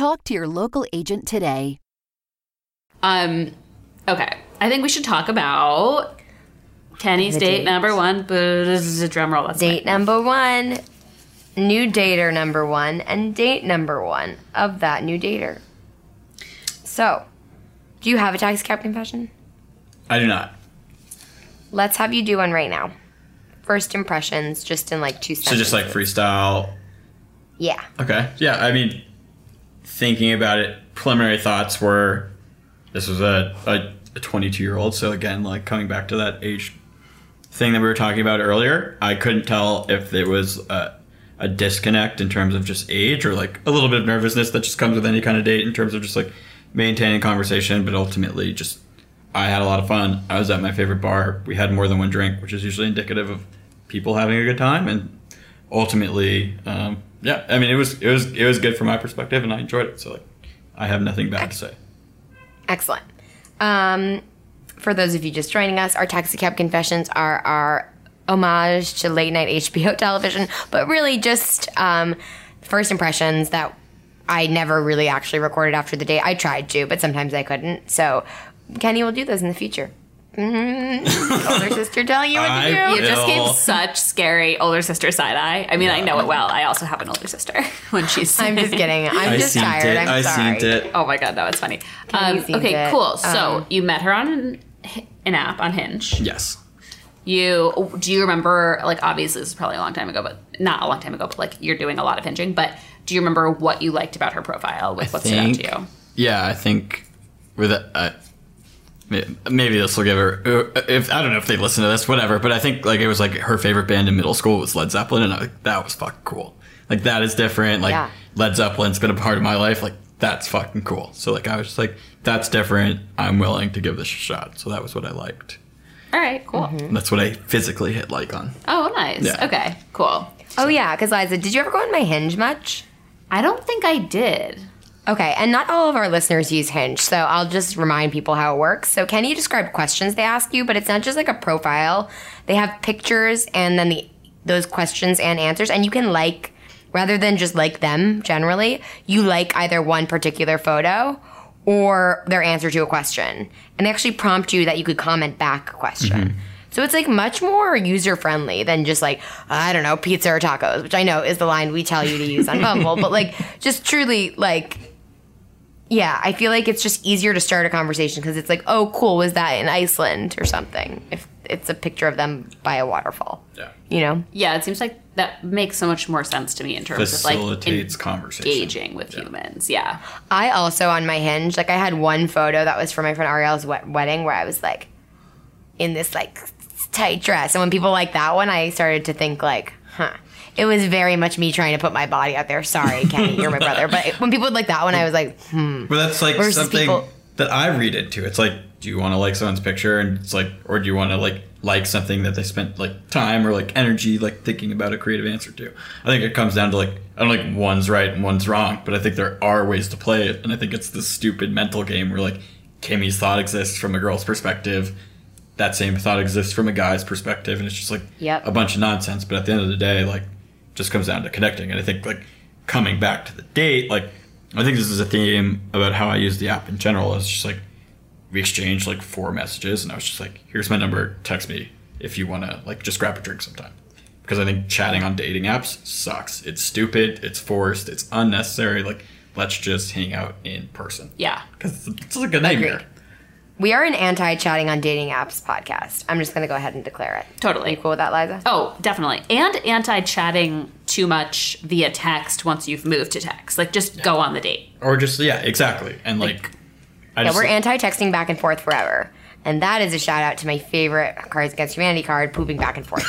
Talk to your local agent today. Um, okay, I think we should talk about Kenny's The date date. number one. B is a drum roll. That's Date my- number one, new dater number one, and date number one of that new dater. So, do you have a taxi cab confession? I do not. Let's have you do one right now. First impressions, just in like two seconds. So just like freestyle. Yeah. Okay. Yeah. I mean, thinking about it preliminary thoughts were this was a, a, a 22 year old. So again, like coming back to that age thing that we were talking about earlier, I couldn't tell if it was a, a disconnect in terms of just age or like a little bit of nervousness that just comes with any kind of date in terms of just like maintaining conversation, but ultimately just I had a lot of fun. I was at my favorite bar. We had more than one drink, which is usually indicative of people having a good time. And ultimately, um, yeah, I mean, it was it was it was good from my perspective, and I enjoyed it. So like, I have nothing bad to say. Excellent. Um, for those of you just joining us, our Taxi Cab Confessions are our homage to late night HBO *laughs* television, but really just um, first impressions that I never really actually recorded after the date. I tried to, but sometimes I couldn't. So Kenny will do those in the future. Mm-hmm. Older *laughs* sister telling you what to I- do. You just gave such scary older sister side eye. I mean, I know it well. I also have an older sister *laughs* when she's. I'm just kidding. I'm *laughs* I just seen tired. it. I'm I sorry. seen it. Oh my god, no, it's funny. Kenny Um, seen okay, it. cool. So Um, you met her on an, an app on Hinge. Yes. You do you remember? Like, obviously, this is probably a long time ago, but not a long time ago. But like, you're doing a lot of hinging. But do you remember what you liked about her profile? With what stood out to you? Yeah, I think with it, uh, may- maybe this will give her. uh, If I don't know if they listen to this, whatever. But I think like it was like her favorite band in middle school was Led Zeppelin, and I, like, that was fucking cool. Like that is different. Like Yeah. Led Zeppelin's been a part of my life. Like that's fucking cool. So like I was just like, that's different. I'm willing to give this a shot. So that was what I liked. All right, cool. Mm-hmm. And that's what I physically hit like on. Oh, nice. Yeah. Okay, cool. Oh yeah, because Liza, did you ever go on my Hinge much? I don't think I did. Okay, and not all of our listeners use Hinge, so I'll just remind people how it works. So can you describe questions they ask you, but it's not just like a profile. They have pictures and then the those questions and answers, and you can like rather than just like them generally, you like either one particular photo or their answer to a question. And they actually prompt you that you could comment back a question. Mm-hmm. So it's like much more user friendly than just like, I don't know, pizza or tacos, which I know is the line we tell you to use on *laughs* Bumble, but like just truly like yeah, I feel like it's just easier to start a conversation because it's like, oh, cool, was that in Iceland or something? If it's a picture of them by a waterfall, Yeah. you know? Yeah, it seems like that makes so much more sense to me in terms of like Facilitates conversation. engaging with humans. Yeah. I also on my hinge, like I had one photo that was for my friend Ariel's wet- wedding where I was like in this like tight dress. And when people like that one, I started to think like, huh. It was very much me trying to put my body out there. Sorry, Kenny, you're my brother. But when people would like that one, I was like, hmm. But that's like Versus something people- that I read into. It's like, do you want to like someone's picture, and it's like, or do you want to like like something that they spent like time or like energy like thinking about a creative answer to? I think it comes down to like I don't think one's right and one's wrong, but I think there are ways to play it, and I think it's this stupid mental game where like Kimmy's thought exists from a girl's perspective. That same thought exists from a guy's perspective, and it's just like Yep. a bunch of nonsense. But at the end of the day, like, just comes down to connecting. And I think like coming back to the date, like, I think this is a theme about how I use the app in general. It's just like we exchanged like four messages, and I was just like, "Here's my number. Text me if you want to like just grab a drink sometime." Because I think chatting on dating apps sucks. It's stupid. It's forced. It's unnecessary. Like, let's just hang out in person. Yeah. Because it's, it's like a nightmare. Agreed. We are an anti chatting on dating apps podcast. I'm just going to go ahead and declare it. Totally. Are you cool with that, Liza? Oh, definitely. And anti chatting too much via text once you've moved to text. Like just go on the date. Or just yeah, exactly. And like, I Yeah, just we're like- anti texting back and forth forever. And that is a shout out to my favorite Cards Against Humanity card, pooping back and forth.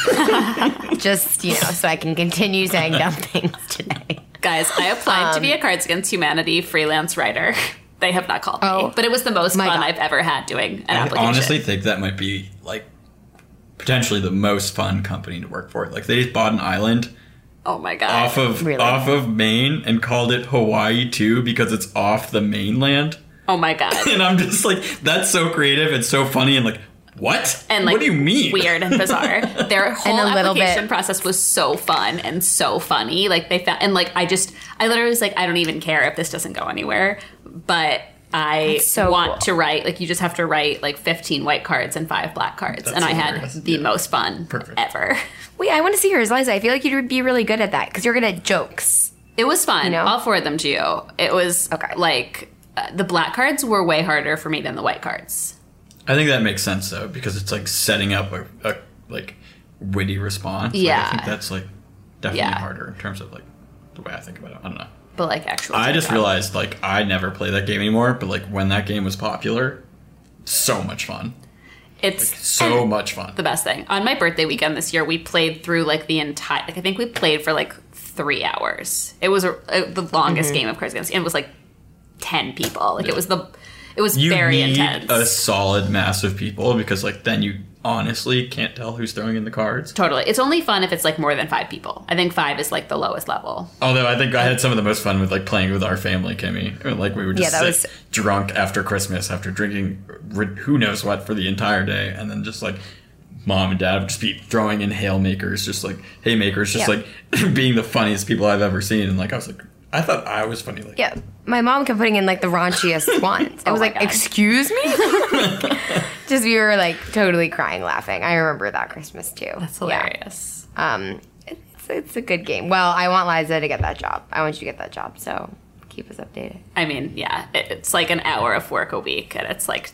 *laughs* Just, you know, so I can continue saying dumb *laughs* things today. Guys, I applied to be a um, Cards Against Humanity freelance writer. They have not called Oh, me. But it was the most fun God. I've ever had doing an I application. honestly think that might be like potentially the most fun company to work for. Like they just bought an island oh my god. off of Really? off of Maine and called it Hawaii 2 because it's off the mainland. oh my god. *laughs* And I'm just like, that's so creative and so funny and like, what? and like what do you mean? weird and bizarre *laughs* their whole a little application bit- process was so fun and so funny like they found and like i just i literally was like i don't even care if this doesn't go anywhere but i so want cool. to write like you just have to write like 15 white cards and five black cards That's and i hilarious. had the Yeah. most fun Perfect. ever *laughs* Wait, I want to see yours, Liza. I feel like you'd be really good at that because you're good at jokes. it was fun You know? i'll forward them to you it was Okay. like uh, the black cards were way harder for me than the white cards I think that makes sense though because it's like setting up a, a like witty response. Like, Yeah. I think that's like definitely Yeah. harder in terms of like the way I think about it. I don't know. But like actual. I just tabletop. realized like I never play that game anymore, but like when that game was popular, so much fun. it's like, So much fun. the best thing. On my birthday weekend this year, we played through like the entire. Like I think we played for like three hours. It was a, a, the longest Mm-hmm. game of Cards Against, and it was like ten people. Like it was the. It was you very need intense. a solid mass of people because like then you honestly can't tell who's throwing in the cards. Totally. It's only fun if it's like more than five people. I think five is like the lowest level. Although I think I had some of the most fun with like playing with our family, Kimmy. Or, Like we were just Yeah, that was- drunk after Christmas, after drinking who knows what for the entire day, and then just like mom and dad would just be throwing in hail makers, just like haymakers, just Yeah. like *laughs* being the funniest people I've ever seen. And like I was like, I thought I was funny. Like Yeah, my mom kept putting in like the raunchiest *laughs* ones. I Oh was my like, God. "Excuse me." *laughs* *laughs* Just we were like totally crying, laughing. I remember that Christmas too. That's Yeah. hilarious. Um, it's it's a good game. Well, I want Liza to get that job. I want you to get that job. So keep us updated. I mean, yeah, it- it's like an hour of work a week, and it's like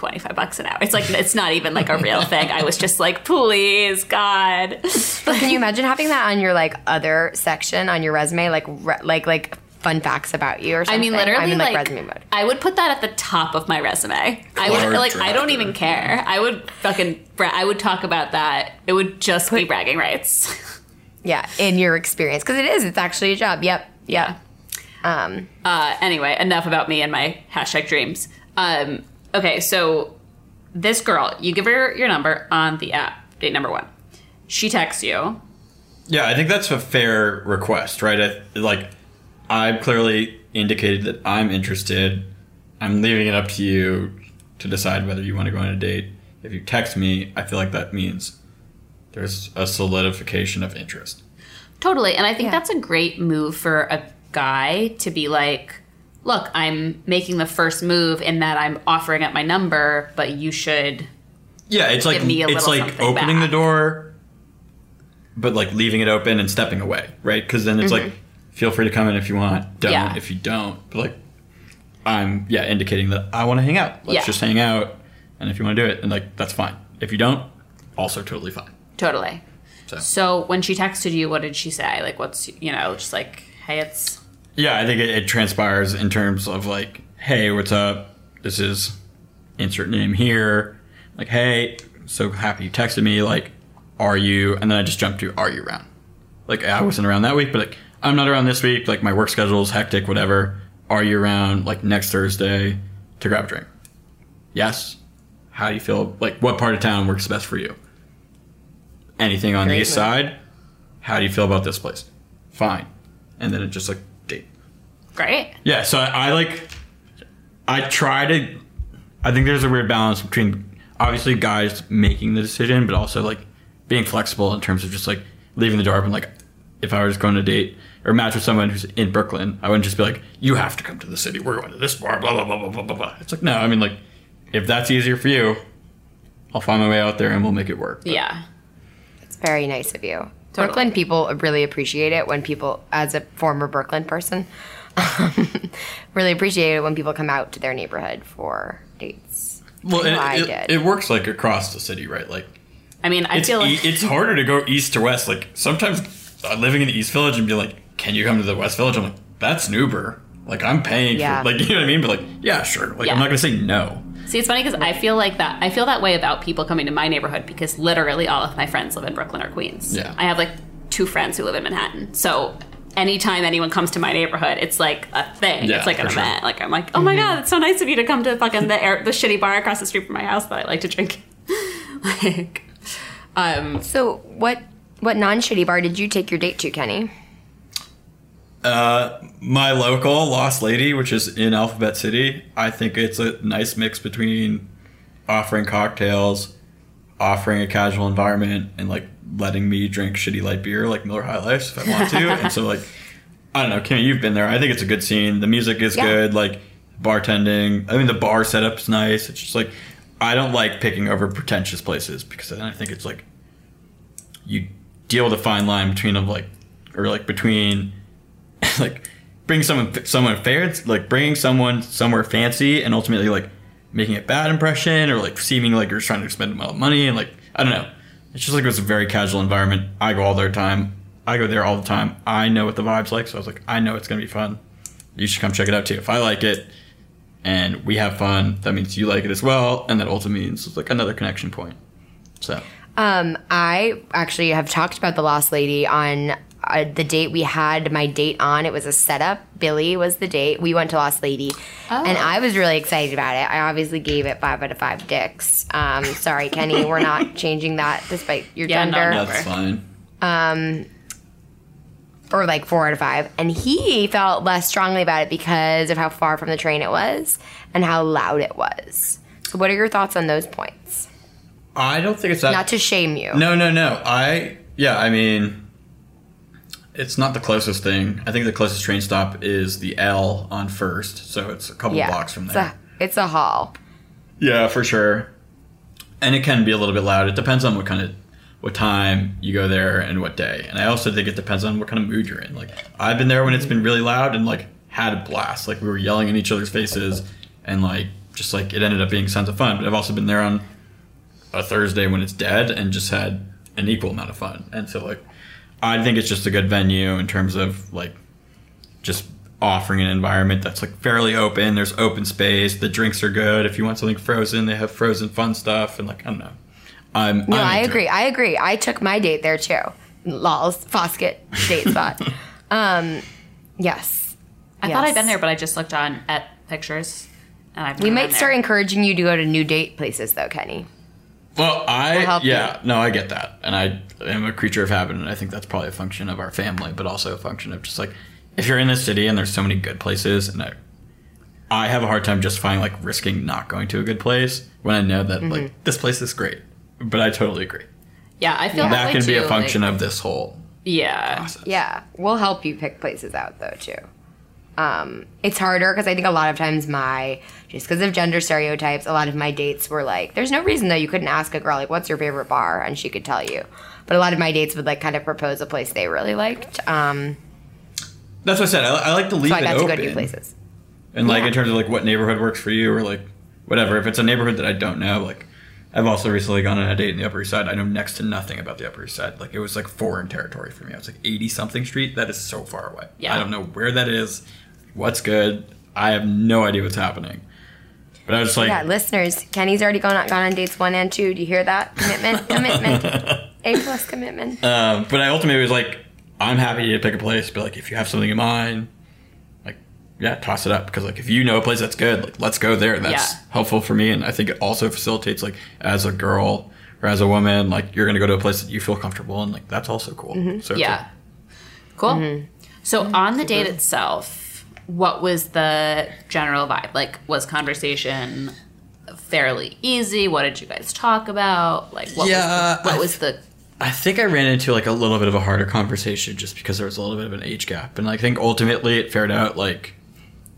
twenty five bucks an hour. It's like it's not even like a real thing. I was just like, please, God. But can you imagine having that on your like other section on your resume, like re- like like fun facts about you or I something? mean, literally, I mean, like, resume mode. I would put that at the top of my resume. I would Card like, I don't even care. I would fucking, bra- I would talk about that. It would just be bragging rights. Yeah, in your experience, because it is. It's actually a job. Yep. Yep. Um, Uh, anyway, enough about me and my hashtag dreams. Um, okay, so this girl, you give her your number on the app, date number one. She texts you. Yeah, I think that's a fair request, right? I, like, I've clearly indicated that I'm interested. I'm leaving it up to you to decide whether you want to go on a date. If you text me, I feel like that means there's a solidification of interest. Totally. And I think Yeah. that's a great move for a guy to be like, look, I'm making the first move in that I'm offering up my number, but you should. Yeah, it's like it's like opening the door, but like leaving it open and stepping away, right? Because then it's like, feel free to come in if you want. Don't Mm-hmm. Yeah. if you don't. But like, I'm yeah indicating that I want to hang out. Let's Yeah. just hang out, and if you want to do it, and like that's fine. If you don't, also totally fine. Totally. So. So when she texted you, what did she say? Like, what's, you know, just like, hey, it's. Yeah, I think it, it transpires in terms of like, hey, what's up? This is insert name here. Like, hey, so happy you texted me. Like, are you? And then I just jumped to, are you around? Like, I wasn't around that week, but like, I'm not around this week. Like, my work schedule is hectic, whatever. Are you around like next Thursday to grab a drink? Yes. How do you feel? Like, what part of town works best for you? Anything on the east side? How do you feel about this place? Fine. And then it just like. Great. Yeah, so I, I like I try to I think there's a weird balance between obviously guys making the decision, but also like being flexible in terms of just like leaving the door open. Like if I was going to date or match with someone who's in Brooklyn, I wouldn't just be like, You have to come to the city, we're going to this bar, blah blah blah blah blah blah blah. It's like no, I mean like if that's easier for you, I'll find my way out there and we'll make it work. But- Yeah. It's very nice of you. Totally. Brooklyn people really appreciate it when people, as a former Brooklyn person, *laughs* really appreciate it when people come out to their neighborhood for dates. Well, I I it, did. it, it works like across the city, right? Like I mean, I it's feel e- like. it's harder to go east to west. Like sometimes uh, living in the East Village and be like, "Can you come to the West Village?" I'm like, "That's an Uber. Like I'm paying Yeah. for like you know what I mean." But like, yeah, sure. Like Yeah. I'm not gonna say no. See, it's funny because I feel like that. I feel that way about people coming to my neighborhood because literally all of my friends live in Brooklyn or Queens. Yeah. I have like two friends who live in Manhattan. So anytime anyone comes to my neighborhood, it's like a thing. Yeah, it's like an for sure. event. Like I'm like, oh my god, it's so nice of you to come to fucking the air, the shitty bar across the street from my house that I like to drink. *laughs* like, um, So, what what non shitty bar did you take your date to, Kenny? Uh, my local Lost Lady, which is in Alphabet City, I think it's a nice mix between offering cocktails, offering a casual environment, and like letting me drink shitty light beer like Miller High Life if I want to. and so like, I don't know, Kim, you've been there. I think it's a good scene. The music is Yeah. good. Like bartending. I mean, the bar setup's nice. It's just like I don't like picking over pretentious places because then I think it's like you deal with a fine line between them like or like between *laughs* like bringing someone someone fair like bringing someone somewhere fancy and ultimately like making a bad impression or like seeming like you're trying to spend a lot of money and like I don't know. It's just like it was a very casual environment. I go all their time. I go there all the time. I know what the vibe's like, so I was like, I know it's gonna be fun. You should come check it out too. If I like it and we have fun, that means you like it as well, and that also means it's like another connection point. So Um, I actually have talked about the Lost Lady on uh, the date we had my date on. It was a setup. Billy was the date. We went to Lost Lady, and I was really excited about it. I obviously gave it five out of five dicks. Um, sorry, Kenny, we're not *laughs* changing that despite your Yeah, no, gender. no. that's fine. or like four out of five. And he felt less strongly about it because of how far from the train it was and how loud it was. So, what are your thoughts on those points? I don't think it's that Not to shame you. No, no, no. I yeah, I mean it's not the closest thing. I think the closest train stop is the L on First, so it's a couple yeah, blocks from it's there. a, it's a haul. Yeah, for sure. And it can be a little bit loud. It depends on what kind of what time you go there and what day. And I also think it depends on what kind of mood you're in. Like I've been there when it's been really loud and like had a blast. Like we were yelling in each other's faces and like just like it ended up being tons of fun. But I've also been there on a Thursday when it's dead and just had an equal amount of fun. And so like I think it's just a good venue in terms of like just offering an environment that's like fairly open. There's open space. The drinks are good. If you want something frozen, they have frozen fun stuff. And like I don't know, I'm No, I'm I agree. it. I agree. I took my date there too. Lols, Foskett date spot. *laughs* um, yes. I Yes. thought I'd been there, but I just looked on at pictures, and I've We might start encouraging you to go to new date places though, Kenny. Well, I help yeah, no, I get that, and I am a creature of habit, and I think that's probably a function of our family, but also a function of just like if you're in the city and there's so many good places, and I, I have a hard time justifying like risking not going to a good place when I know that Mm-hmm. like this place is great. But I totally agree. Yeah, I feel that that, way can be a function like- of this whole yeah. process. Yeah, we'll help you pick places out though too. Um, it's harder because I think a lot of times my just because of gender stereotypes, a lot of my dates were like, "There's no reason though you couldn't ask a girl like, what's your favorite bar?" and she could tell you. But a lot of my dates would like kind of propose a place they really liked. Um, That's what I said. I, I like to leave so I got to go to new places. And like Yeah. in terms of like what neighborhood works for you or like whatever. If it's a neighborhood that I don't know, like I've also recently gone on a date in the Upper East Side. I know next to nothing about the Upper East Side. Like it was like foreign territory for me. I was like eighty something street. That is so far away. Yeah. I don't know where that is, what's good. I have no idea what's happening. But I was like yeah, listeners, Kenny's already gone on, gone on dates one and two. Do you hear that? Commitment, *laughs* commitment, A plus commitment. *laughs* Um, but I ultimately was like, I'm happy to pick a place, but like if you have something in mind, like yeah, toss it up because like if you know a place that's good, like let's go there. That's Yeah. helpful for me, and I think it also facilitates like as a girl or as a woman, like you're gonna go to a place that you feel comfortable, and like that's also cool. So Yeah. like, Cool. Mm-hmm. So on the date itself, what was the general vibe? Like, was conversation fairly easy? What did you guys talk about? Like, what Yeah, was the, what I- was the I think I ran into like a little bit of a harder conversation just because there was a little bit of an age gap, and I think ultimately it fared out like.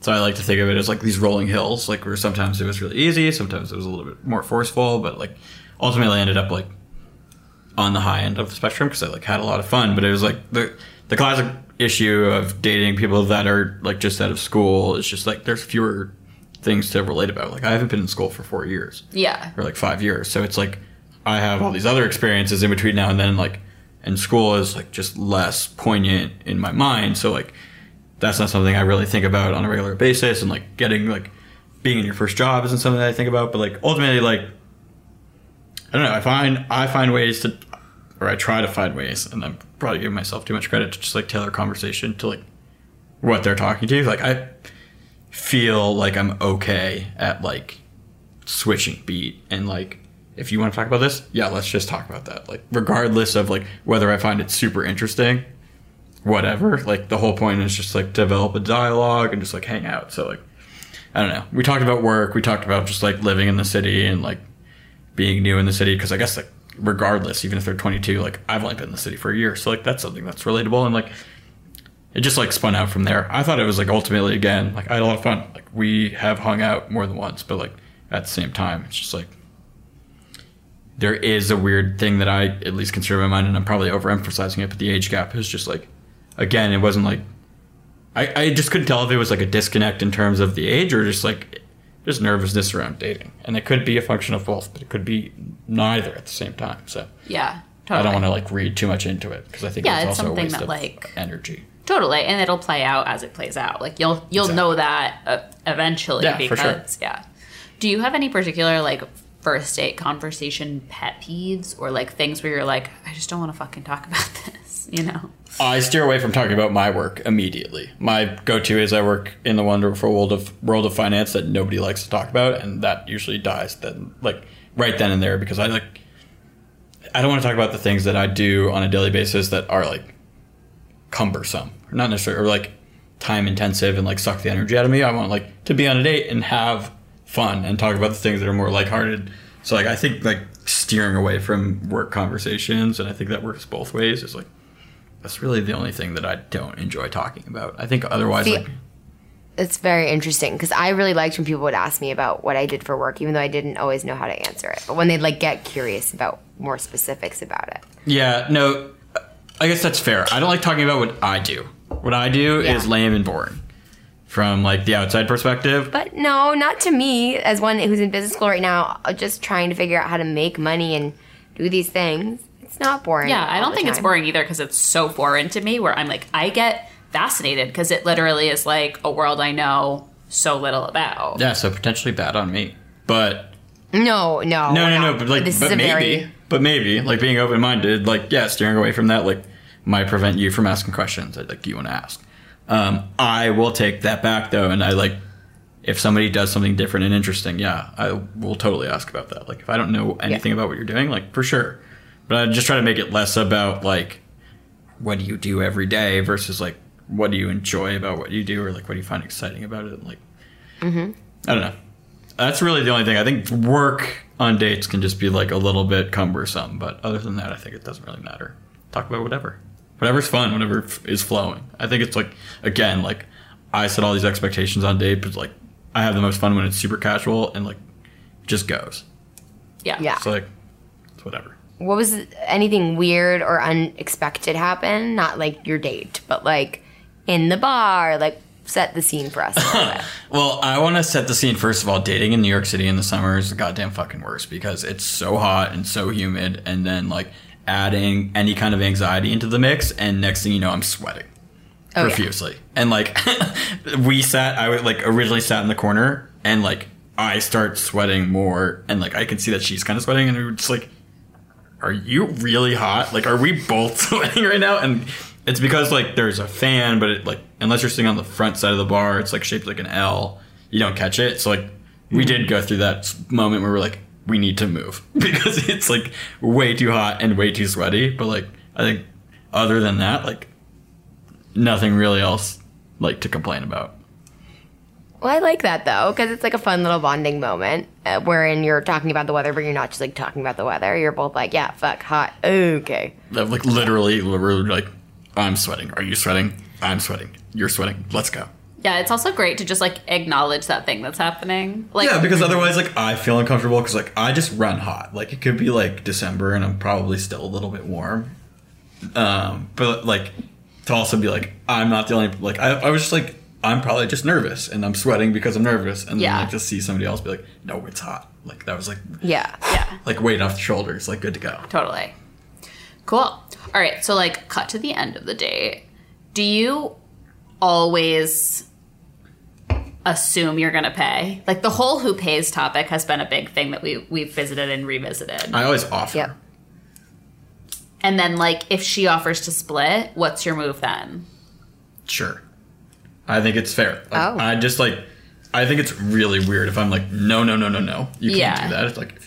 So I like to think of it as like these rolling hills, like where sometimes it was really easy, sometimes it was a little bit more forceful, but like ultimately I ended up like on the high end of the spectrum because I like had a lot of fun. But it was like the the classic issue of dating people that are like just out of school is just like there's fewer things to relate about. Like I haven't been in school for four years yeah? or like five years. So it's like I have all these other experiences in between now and then. Like, and school is like just less poignant in my mind. So like, that's not something I really think about on a regular basis. And like getting like being in your first job isn't something that I think about. But like ultimately, like I don't know. I find I find ways to, or I try to find ways, and I'm probably giving myself too much credit to just like tailor conversation to like what they're talking to. Like I feel like I'm okay at like switching beat and like if you want to talk about this yeah let's just talk about that. Like regardless of like whether i find it super interesting whatever like the whole point is just like develop a dialogue and just like hang out. So like i don't know. We talked about work. We talked about just like living in the city and like being new in the city because i guess like regardless even if they're 22 like i've only been in the city for a year so like that's something that's relatable and like it just like spun out from there. I thought it was like ultimately again like I had a lot of fun. Like we have hung out more than once, but like at the same time, it's just like there is a weird thing that I at least consider in my mind, and I'm probably overemphasizing it. But the age gap is just like again, it wasn't like I I just couldn't tell if it was like a disconnect in terms of the age or just like just nervousness around dating, and it could be a function of both, but it could be neither at the same time. So Yeah. totally. I don't want to like read too much into it because I think Yeah, it's it's also a something that, of like- energy. Totally, and it'll play out as it plays out. Like you'll you'll know that uh, eventually Yeah, for because sure. yeah. Do you have any particular like first date conversation pet peeves or like things where you're like, I just don't want to fucking talk about *laughs* this, you know? I steer away from talking about my work immediately. My go-to is I work in the wonderful world of world of finance that nobody likes to talk about, and that usually dies then, like right then and there, because I like I don't want to talk about the things that I do on a daily basis that are like cumbersome, or not necessarily, or like time intensive and like suck the energy out of me. I want like to be on a date and have fun and talk about the things that are more lighthearted. So like I think like steering away from work conversations, and I think that works both ways. Is like that's really the only thing that I don't enjoy talking about. I think otherwise, See, like It's very interesting because I really liked when people would ask me about what I did for work, even though I didn't always know how to answer it. But when they'd like get curious about more specifics about it. yeah, no, I guess that's fair. I don't like talking about what I do. What I do is Yeah. lame and boring from like the outside perspective. But no, not to me, as one who's in business school right now, just trying to figure out how to make money and do these things. It's not boring. Yeah, I don't the think it's boring either because it's so foreign to me where I'm like, I get fascinated because it literally is like a world I know so little about. Yeah, so potentially bad on me. But No, no, no, we're no, no. But like, this but is a maybe, very but maybe, like being open minded, like yeah, steering away from that, like might prevent you from asking questions that like you want to ask. Um, I will take that back though, and I like if somebody does something different and interesting, yeah, I will totally ask about that. Like if I don't know anything about what you're doing, like for sure. But I just try to make it less about like what do you do every day versus like what do you enjoy about what you do or like what do you find exciting about it. Like mm-hmm. I don't know. That's really the only thing. I think work on dates can just be like a little bit cumbersome, but other than that, I think it doesn't really matter. Talk about whatever. Whatever's fun, whatever f- is flowing. I think it's like, again, like I set all these expectations on date, but like I have the most fun when it's super casual and like just goes. Yeah. Yeah. So like, it's whatever. What was anything weird or unexpected happen? Not like your date, but like in the bar, like set the scene for us. a little bit. *laughs* Well, I want to set the scene first of all. Dating in New York City in the summer is the goddamn fucking worst because it's so hot and so humid, and then like adding any kind of anxiety into the mix, and next thing you know, I'm sweating Oh, yeah. profusely. And like *laughs* we sat, I would like originally sat in the corner, and like I start sweating more, and like I can see that she's kind of sweating, and we were just like, "Are you really hot? Like, are we both *laughs* sweating right now?" And it's because like there's a fan, but it like unless you're sitting on the front side of the bar, it's like shaped like an L. You don't catch it. So like we hmm. did go through that moment where we're like, we need to move *laughs* because it's like way too hot and way too sweaty. But like I think other than that, like nothing really else like to complain about. Well, I like that though because it's like a fun little bonding moment uh, wherein you're talking about the weather, but you're not just like talking about the weather. You're both like, yeah, fuck, hot, okay. Like literally, we're like, I'm sweating. Are you sweating? I'm sweating. You're sweating. Let's go. Yeah, it's also great to just like acknowledge that thing that's happening. Like Yeah, because otherwise, like, I feel uncomfortable because, like, I just run hot. Like, it could be like December and I'm probably still a little bit warm. Um, but like, to also be like, I'm not the only like, I, I was just like, I'm probably just nervous and I'm sweating because I'm nervous, and Yeah. then like just see somebody else be like, no, it's hot. Like that was like, Yeah. yeah, *sighs* like weight off the shoulders, like good to go. totally. Cool. All right, so like cut to the end of the day. Do you always assume you're going to pay? Like the whole who pays topic has been a big thing that we we've visited and revisited. I always offer. Yep. And then like if she offers to split, what's your move then? Sure. I think it's fair. Like, Oh. I just like. I think it's really weird if I'm like, no, no, no, no, no. You can't Yeah. do that. It's like,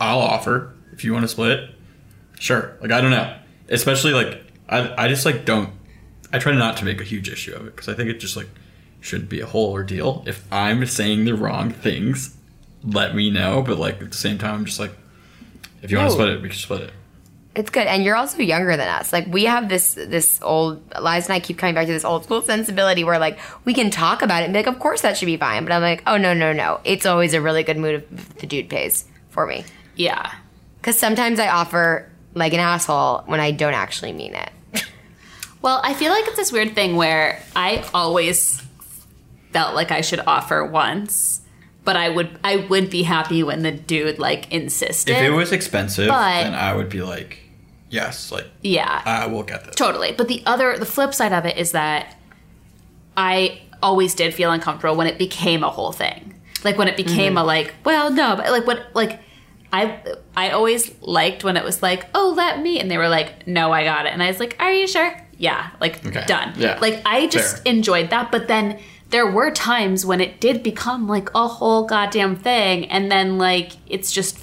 I'll offer if you want to split. Sure. Like I don't know. Especially like I I just like don't. I try not to make a huge issue of it because I think it just like shouldn't be a whole ordeal. If I'm saying the wrong things, let me know. But like at the same time, I'm just like, if you want to split it, we can split it. It's good, and you're also younger than us. Like we have this this old. Liza and I keep coming back to this old school sensibility where like we can talk about it and be like, of course that should be fine. But I'm like, oh no no no, it's always a really good mood if the dude pays for me. Yeah. Because sometimes I offer like an asshole when I don't actually mean it. *laughs* Well, I feel like it's this weird thing where I always felt like I should offer once, but I would I would be happy when the dude like insisted. If it was expensive, But- then I would be like, yes, like Yeah. I will get this. Totally. But the other, the flip side of it is that I always did feel uncomfortable when it became a whole thing. Like when it mm-hmm. became a like, well, no, but like what, like I, I always liked when it was like, oh, let me, and they were like, no, I got it, and I was like, are you sure? Yeah, like Okay. done. Yeah. Like I just Fair. enjoyed that, but then there were times when it did become like a whole goddamn thing, and then like it's just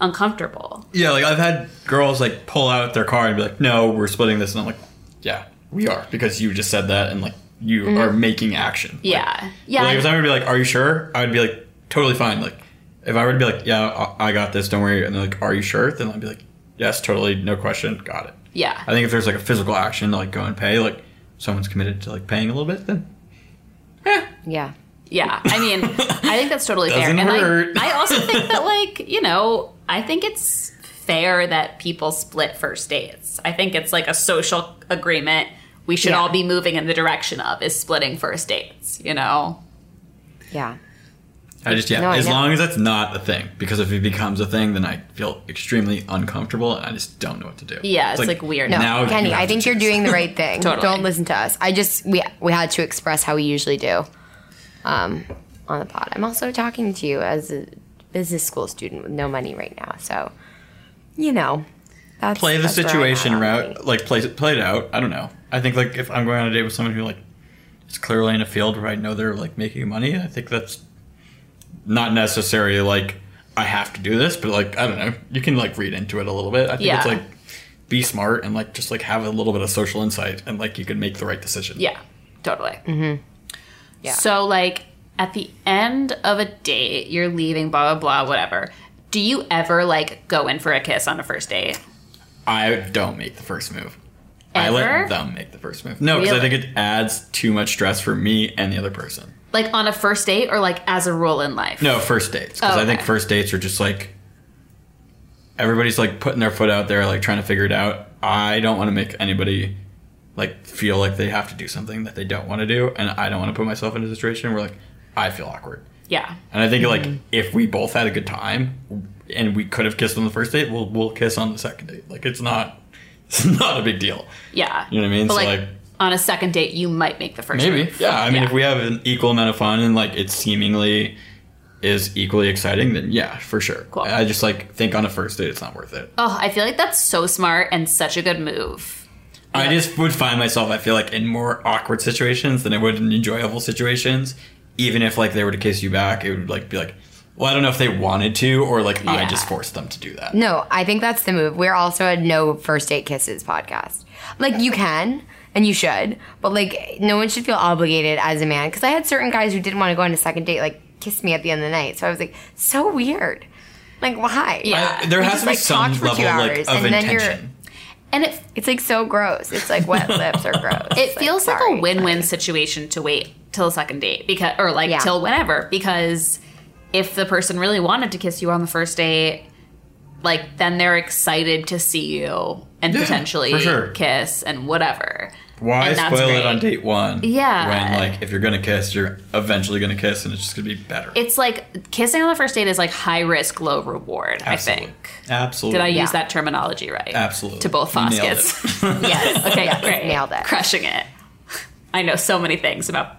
uncomfortable. Yeah, like I've had girls like pull out their card and be like, "No, we're splitting this," and I'm like, "Yeah, we are," because you just said that, and like you are making action. Mm-hmm. Yeah, Like, yeah. Like if someone would be like, "Are you sure?" I would be like, "Totally fine." Like if I were to be like, "Yeah, I I got this. Don't worry," and they're like, "Are you sure?" Then I'd be like, "Yes, totally, no question, got it." yeah. I think if there's like a physical action to like go and pay, like someone's committed to like paying a little bit, then Yeah. Yeah, I mean, I think that's totally *laughs* fair, Doesn't and hurt. I, I also think that, like, you know, I think it's fair that people split first dates. I think it's like a social agreement we should Yeah. all be moving in the direction of is splitting first dates. You know, Yeah. I just yeah. No, as long as that's not a thing, because if it becomes a thing, then I feel extremely uncomfortable and I just don't know what to do. Yeah, it's, like, weird. No, Now Kenny, I think you're doing the right thing. *laughs* Totally. Don't listen to us. I just we we had to express how we usually do um, on the pod. I'm also talking to you as a business school student with no money right now, so you know. That's, play the that's situation at route, like play it, play it out. I don't know. I think like if I'm going on a date with someone who like is clearly in a field where I know they're like making money, I think that's not necessarily like I have to do this, but like I don't know, you can like read into it a little bit. I think it's like be smart and like just like have a little bit of social insight and like you can make the right decision. yeah, totally. Mm-hmm. Yeah. So, like, at the end of a date, you're leaving, blah blah blah, whatever. Do you ever like go in for a kiss on a first date? I don't make the first move. Ever? I let them make the first move. No, because I think it adds too much stress for me and the other person. Like on a first date, or like as a rule in life? No, first dates. Because Oh, I think first dates are just like everybody's like putting their foot out there, like trying to figure it out. I don't want to make anybody like feel like they have to do something that they don't want to do, and I don't want to put myself in a situation where like I feel awkward. Yeah. And I think Mm-hmm. like if we both had a good time and we could have kissed on the first date, we'll we'll kiss on the second date. Like it's not *laughs* it's not a big deal. Yeah. You know what I mean? But So, like, like- on a second date, you might make the first Maybe. move. Yeah. I mean, Yeah. if we have an equal amount of fun and like it seemingly is equally exciting, then yeah, for sure. Cool. I just like think on a first date, it's not worth it. Oh, I feel like that's so smart and such a good move. I just would find myself, I feel like, in more awkward situations than I would in enjoyable situations. Even if like they were to kiss you back, it would like be like, well, I don't know if they wanted to or like I Yeah. just forced them to do that. No, I think that's the move. We're also a no first date kisses podcast. Like you can and you should, but like no one should feel obligated as a man. Because I had certain guys who didn't want to go on a second date, like kiss me at the end of the night. So I was like, so weird. Like why? Yeah. I- there We has just, to be like, some talked for level like hours, of and then you're- intention. And it It's like so gross. It's like wet *laughs* lips are gross. it feels like, sorry. a win-win situation to wait till the second date because or like Yeah. till whenever because if the person really wanted to kiss you on the first date like then they're excited to see you and Yeah, potentially sure. kiss and whatever. Why And spoil great. it on date one? Yeah. When like if you're gonna kiss, you're eventually gonna kiss, and it's just gonna be better. It's like kissing on the first date is like high risk, low reward, Absolutely. I think. Absolutely. Did I Yeah. use that terminology right? Absolutely. To both You Foskets. *laughs* yes. Okay, Yes, great. nailed it. Crushing it. I know so many things about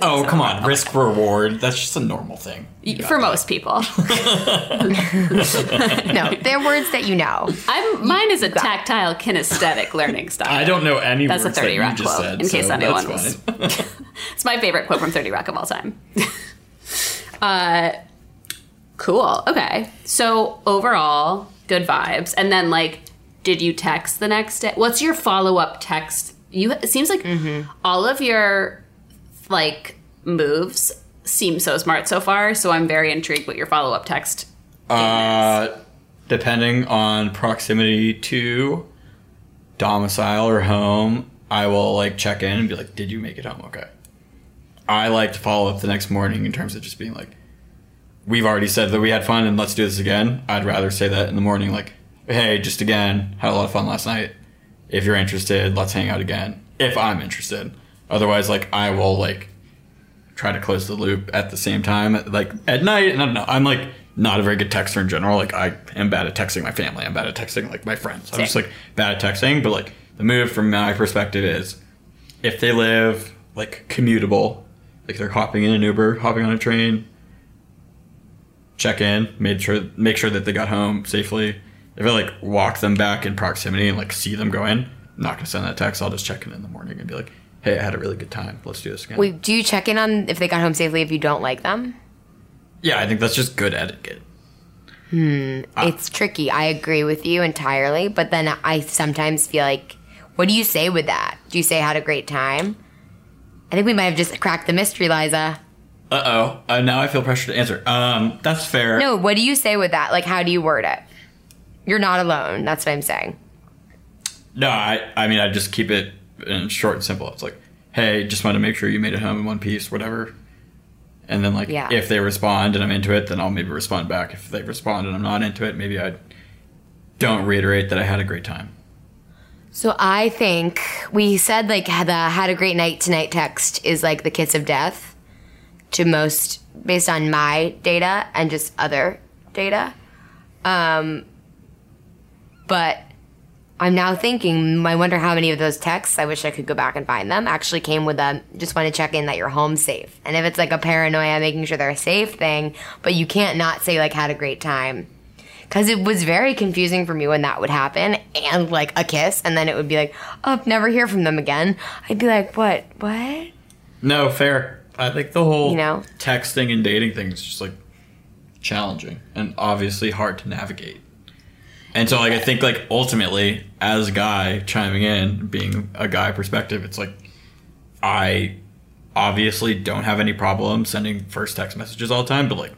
business. Oh come on, risk reward. That's just a normal thing. For that. most people. *laughs* no, they're words that you know. I'm mine is a tactile kinesthetic learning style. I don't know any That's a words that 30 you Rock just quote, said, in case so anyone that's was- *laughs* It's my favorite quote from 30 Rock of all time. *laughs* uh, cool. Okay. So overall, good vibes. And then, like, did you text the next day? What's your follow up text? You. It seems like all of your like moves seem so smart so far. So I'm very intrigued what your follow up text. Uh, depending on proximity to domicile or home, I will like check in and be like, "Did you make it home? Okay." I like to follow up the next morning in terms of just being like, "We've already said that we had fun and let's do this again." I'd rather say that in the morning, like, "Hey, just again, had a lot of fun last night. If you're interested, let's hang out again." If I'm interested, otherwise, like, I will like try to close the loop at the same time, like at night. And I don't know. I'm like not a very good texter in general. Like I am bad at texting my family. I'm bad at texting like my friends. I'm just like bad at texting. But like the move from my perspective is if they live like commutable, like they're hopping in an Uber, hopping on a train, check in, made sure make sure that they got home safely. If I like walk them back in proximity and like see them go in, I'm not gonna send that text. I'll just check in in the morning and be like, "Hey, I had a really good time. Let's do this again." Wait, do you check in on if they got home safely if you don't like them? yeah, I think that's just good etiquette. Hmm, it's tricky. I agree with you entirely, but then I sometimes feel like, what do you say with that? Do you say had a great time? I think we might have just cracked the mystery, Liza. Uh oh. Uh, now I feel pressure to answer. Um, that's fair. No, what do you say with that? Like, how do you word it? You're not alone. That's what I'm saying. No, I, I mean, I just keep it in short and simple. It's like, hey, just wanted to make sure you made it home in one piece, whatever. And then, like, Yeah. if they respond and I'm into it, then I'll maybe respond back. If they respond and I'm not into it, maybe I don't reiterate that I had a great time. So I think we said like the had a great night tonight text is like the kiss of death to most based on my data and just other data. Um, but I'm now thinking, I wonder how many of those texts, I wish I could go back and find them, actually came with a just want to check in that you're home safe. And if it's like a paranoia, making sure they're safe thing, but you can't not say like had a great time because it was very confusing for me when that would happen and like a kiss and then it would be like oh never hear from them again i'd be like what what No, fair. I think the whole You know? texting and dating thing is just like challenging and obviously hard to navigate. And so, like, I think, like, ultimately, as a guy chiming in, being a guy perspective, it's like, I obviously don't have any problem sending first text messages all the time, but, like,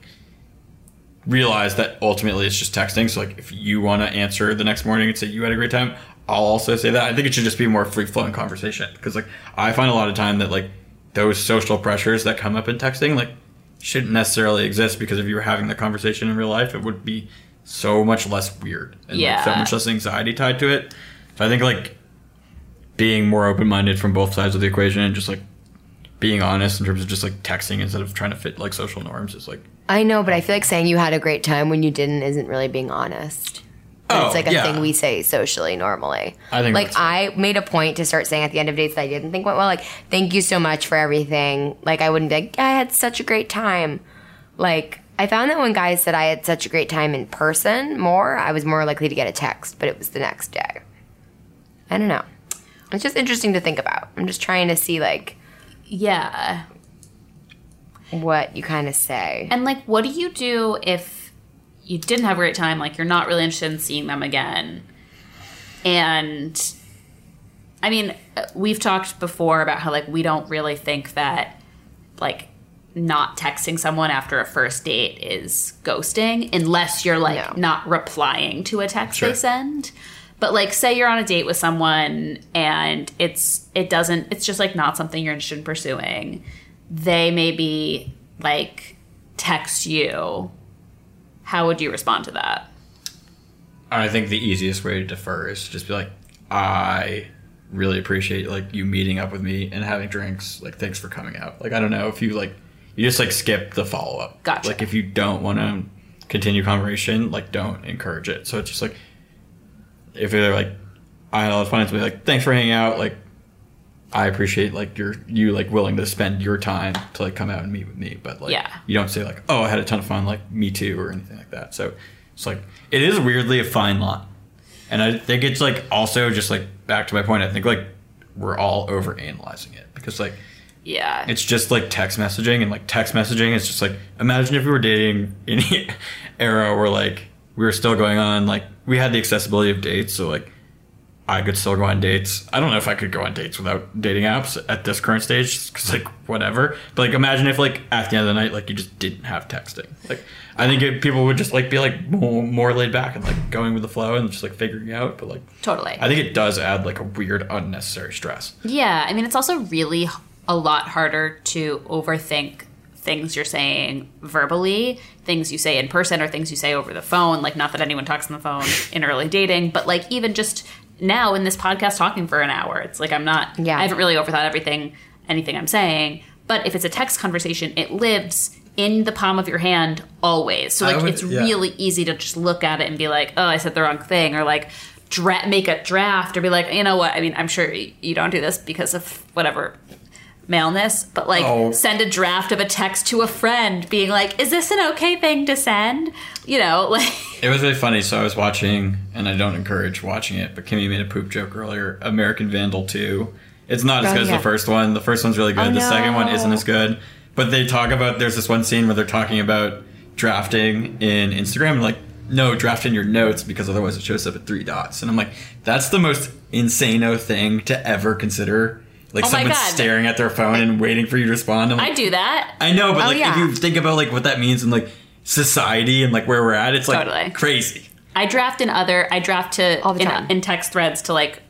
realize that ultimately it's just texting. So, like, if you want to answer the next morning and say you had a great time, I'll also say that. I think it should just be more free flowing conversation because, like, I find a lot of time that, like, those social pressures that come up in texting, like, shouldn't necessarily exist because if you were having the conversation in real life, it would be so much less weird and like, so much less anxiety tied to it. So I think like being more open minded from both sides of the equation and just like being honest in terms of just like texting instead of trying to fit like social norms is like i know but i feel like saying you had a great time when you didn't isn't really being honest Oh, it's like a yeah. thing we say socially normally. I think like that's I made a point to start saying at the end of dates that I didn't think went well. Like, thank you so much for everything. Like I wouldn't be like, I had such a great time. Like I found that when guys said I had such a great time in person more, I was more likely to get a text, but it was the next day. I don't know. It's just interesting to think about. I'm just trying to see like Yeah. what you kind of say. And like, what do you do if you didn't have a great time? Like, you're not really interested in seeing them again. And I mean, uh, we've talked before about how like we don't really think that like not texting someone after a first date is ghosting unless you're like No. not replying to a text Sure. they send. But like say you're on a date with someone and it's it doesn't it's just like not something you're interested in pursuing. They maybe like text you. How would you respond to that? I think the easiest way to defer is to just be like, I really appreciate like you meeting up with me and having drinks. Like, thanks for coming out. Like, I don't know if you like, you just like skip the follow up. Gotcha. Like, if you don't want to continue conversation, like, don't encourage it. So it's just like, if they're like, I had a lot of fun, it's be like, thanks for hanging out. Like, I appreciate like you're you like willing to spend your time to like come out and meet with me, but like Yeah. you don't say like, oh, I had a ton of fun, like me too, or anything like that. So it's like it is weirdly a fine line, and I think it's like also just like back to my point. I think like we're all over analyzing it because like Yeah. it's just like text messaging and like text messaging is just like imagine if we were dating in the *laughs* era where like we were still going on like we had the accessibility of dates so like i could still go on dates i don't know if i could go on dates without dating apps at this current stage because like whatever but like imagine if like at the end of the night like you just didn't have texting like i think it, people would just like be like more, more laid back and like going with the flow and just like figuring out but like totally. i think it does add like a weird unnecessary stress Yeah, I mean, it's also really a lot harder to overthink things you're saying verbally, things you say in person, or things you say over the phone. Like, not that anyone talks on the phone in early dating, but like, even just now in this podcast talking for an hour, it's like I'm not, Yeah. I haven't really overthought everything, anything I'm saying. But if it's a text conversation, it lives in the palm of your hand always. So like would- it's yeah. really easy to just look at it and be like, oh, I said the wrong thing, or like dra- make a draft, or be like, you know what? I mean, I'm sure you don't do this because of whatever maleness, but like Oh. send a draft of a text to a friend, being like, is this an okay thing to send? You know, *laughs* like It was really funny. So I was watching, and I don't encourage watching it, but Kimmy made a poop joke earlier. American Vandal 2. It's not as Oh, good as the first one. The first one's really good. Oh, the second one isn't as good. But they talk about, there's this one scene where they're talking about drafting in Instagram, and like, no, draft in your notes because otherwise it shows up at three dots. And I'm like, that's the most insano thing to ever consider. Like Oh my someone God. staring at their phone and waiting for you to respond. I'm like, I do that. I know, but Oh, like yeah. if you think about like what that means in like society and like where we're at, it's like Totally. crazy. I draft in other. I draft to All the in, time. in text threads to like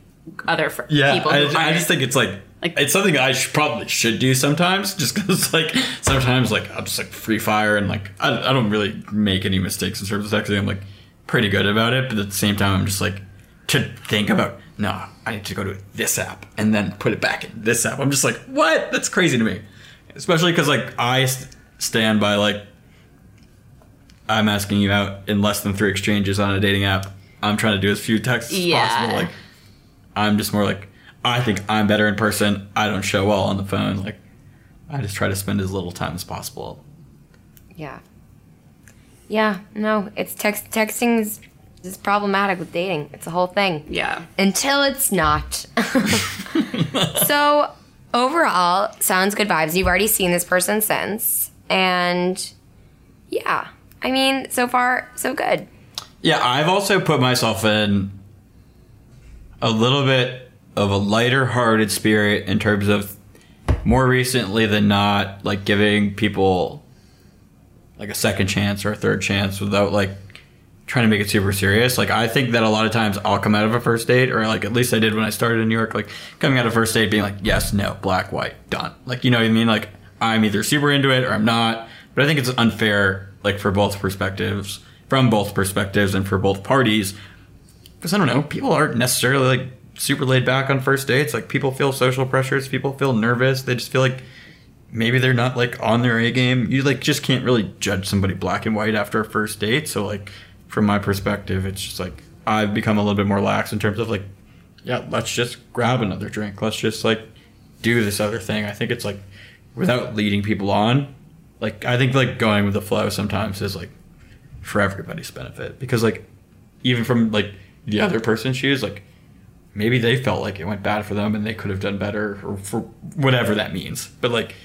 other fr- Yeah, people. I, I just think it's like, Like- it's something I should, probably should do sometimes, just because like sometimes like I'm just like free fire and like I, I don't really make any mistakes in terms of texting. I'm like pretty good about it, but at the same time I'm just like to think about no, I need to go to this app and then put it back in this app. I'm just like what? That's crazy to me, especially because like I st- stand by like I'm asking you out in less than three exchanges on a dating app. I'm trying to do as few texts as possible. Like I'm just more like I think I'm better in person. I don't show well on the phone. Like I just try to spend as little time as possible. Yeah. Yeah, no, it's text texting is, is problematic with dating. It's a whole thing. yeah. Until it's not. *laughs* so overall, sounds good vibes. You've already seen this person since. And yeah. I mean, so far, so good. Yeah, I've also put myself in a little bit of a lighter hearted spirit in terms of more recently than not, like giving people like a second chance or a third chance without like trying to make it super serious. Like I think that a lot of times I'll come out of a first date, or like at least I did when I started in New York, like coming out of first date being like, yes, no, black, white, done. Like you know what I mean? Like I'm either super into it or I'm not. But I think it's unfair, like for both perspectives, from both perspectives and for both parties. Because I don't know, people aren't necessarily like super laid back on first dates. Like people feel social pressures, people feel nervous. They just feel like maybe they're not like on their A game. You like just can't really judge somebody black and white after a first date. So like from my perspective, it's just like I've become a little bit more lax in terms of like, yeah, let's just grab another drink. Let's just like do this other thing. I think it's like without leading people on. Like I think like going with the flow sometimes is like for everybody's benefit because like even from like the other person's shoes, like maybe they felt like it went bad for them and they could have done better or for whatever that means. But like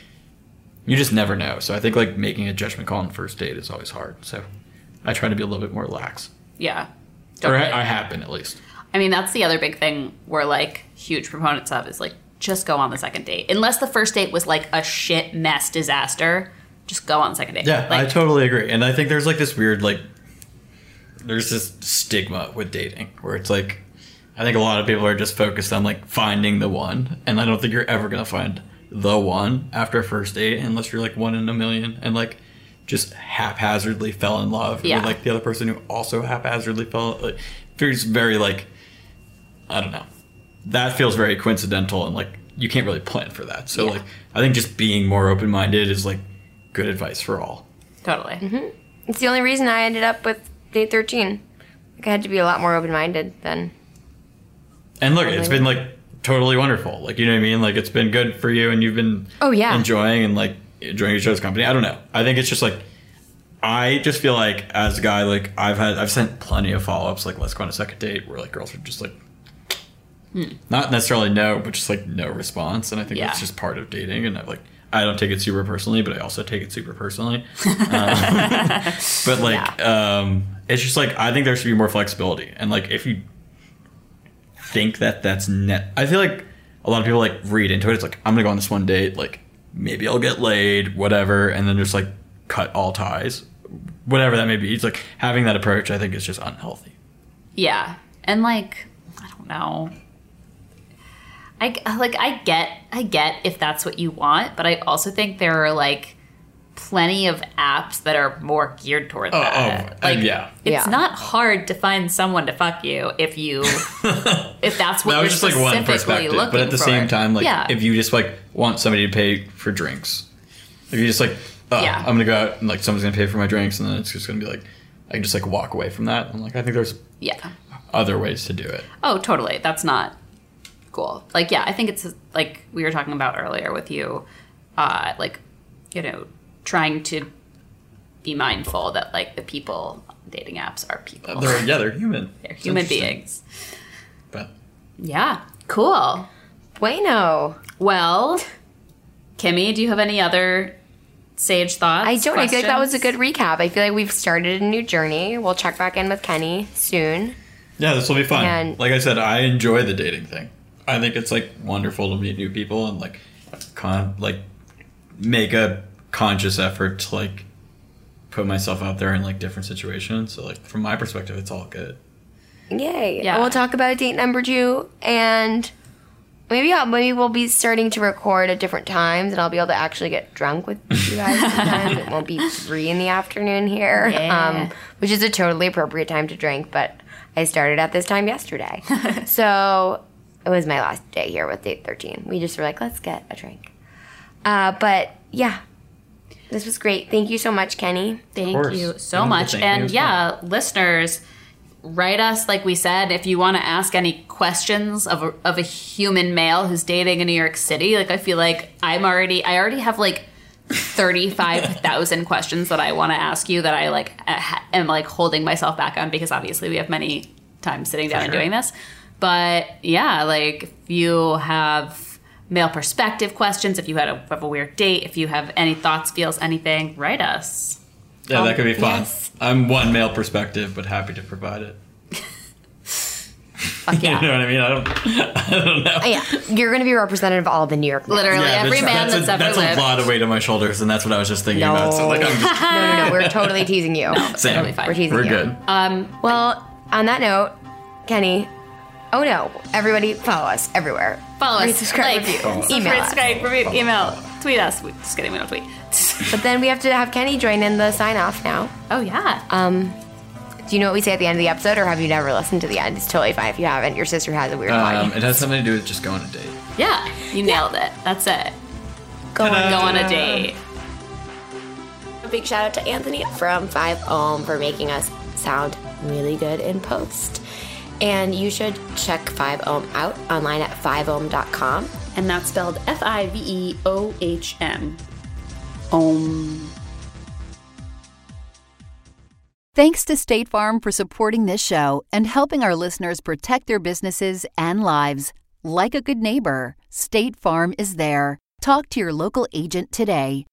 you just never know. So I think like making a judgment call on first date is always hard. So I try to be a little bit more lax. Yeah. Or I, I have been at least. I mean, that's the other big thing we're like huge proponents of is like just go on the second date. Unless the first date was like a shit mess disaster, just go on the second date. Yeah, I totally agree. And I think there's like this weird like there's this stigma with dating where it's like I think a lot of people are just focused on like finding the one, and I don't think you're ever gonna find the one after a first date unless you're like one in a million and like just haphazardly fell in love Yeah. with like the other person who also haphazardly fell. Like, feels very like I don't know. That feels very coincidental and like you can't really plan for that. So Yeah. like I think just being more open minded is like good advice for all. totally. Mm-hmm. It's the only reason I ended up with date 13. Like, I had to be a lot more open minded than. And look, it's been like totally wonderful. Like you know what I mean? Like it's been good for you, and you've been Oh, yeah. enjoying and like enjoying each other's company. I don't know. I think it's just like I just feel like as a guy, like I've had I've sent plenty of follow ups like let's go on a second date where like girls are just like not necessarily no, but just like no response. And I think Yeah. that's just part of dating. And I like I don't take it super personally, but I also take it super personally. *laughs* Um, *laughs* but like um, it's just like I think there should be more flexibility. And like if you think that that's net. I feel like a lot of people like read into it. It's like I'm gonna go on this one date, like maybe I'll get laid, whatever, and then just like cut all ties, whatever that may be. It's like having that approach. I think is just unhealthy. Yeah. And like, I don't know. I like I get I get if that's what you want, but I also think there are like plenty of apps that are more geared toward that. oh, like yeah. it's Yeah. not hard to find someone to fuck you if you *laughs* if that's what that you're was just like one perspective, looking but at the for. same time, like yeah. if you just like want somebody to pay for drinks, if you just like oh, Yeah. I'm gonna go out and like someone's gonna pay for my drinks, and then it's just gonna be like I can just like walk away from that. I'm like I think there's Yeah. other ways to do it. Oh, totally. That's not cool. Like, yeah, I think it's like we were talking about earlier with you, uh, like, you know, trying to be mindful that like the people on dating apps are people. They're yeah, they're human. *laughs* They're It's human beings. But Yeah. Cool. Bueno. Well, Kimmy, do you have any other sage thoughts? I don't. I feel like that was a good recap. I feel like we've started a new journey. We'll check back in with Kenny soon. yeah, this will be fun. And- like I said, I enjoy the dating thing. I think it's like wonderful to meet new people and like con like make a conscious effort to like put myself out there in like different situations. So like from my perspective, it's all good. Yay. Yeah. We'll talk about date number two and maybe I'll, maybe we'll be starting to record at different times and I'll be able to actually get drunk with you guys *laughs* sometimes. it won't be three in the afternoon here. Yeah. Um, which is a totally appropriate time to drink, but I started at this time yesterday. *laughs* so it was my last day here with date 13. We just were like, let's get a drink. Uh, but yeah. This was great. Thank you so much, Kenny. Thank you so Yeah, much. thank you And as yeah, listeners, write us like we said if you want to ask any questions of a, of a human male who's dating in New York City. Like I feel like I'm already I already have like 35,000 questions that I want to ask you that I like am like holding myself back on because obviously we have many times sitting down and doing this. But yeah, like if you have male perspective questions, if you had a, have a weird date, if you have any thoughts, feels, anything, write us. Yeah, that could be fun. yes. I'm one male perspective, but happy to provide it. Fuck *laughs* yeah. You know what I mean? I don't. *laughs* I don't know. Oh, yeah. You're going to be representative of all the New York men. Literally every man that's, a, ever that's lived. a lot of weight on my shoulders, and that's what I was just thinking No. about. So like, I'm just *laughs* No, no, no. We're totally teasing you. saying, totally fine. We're teasing we're you. good. Um, Well, on that note, Kenny, oh no, everybody follow us everywhere. Follow Rate, us, subscribe, like, review, email us. subscribe, review, email, tweet us. We- Just kidding, we don't tweet. *laughs* But then we have to have Kenny join in the sign off now. oh yeah. Um, do you know what we say at the end of the episode, or have you never listened to the end? It's totally fine if you haven't. Your sister has a weird Um, line. it has something to do with just going on a date. yeah, you nailed it. That's it. Go on. Go on a date. A big shout out to Anthony from 5 Ohm for making us sound really good in post. And you should check 5 Ohm out online at 5ohm.com. And that's spelled F I V E O H M. Om. Thanks to State Farm for supporting this show and helping our listeners protect their businesses and lives. Like a good neighbor, State Farm is there. Talk to your local agent today.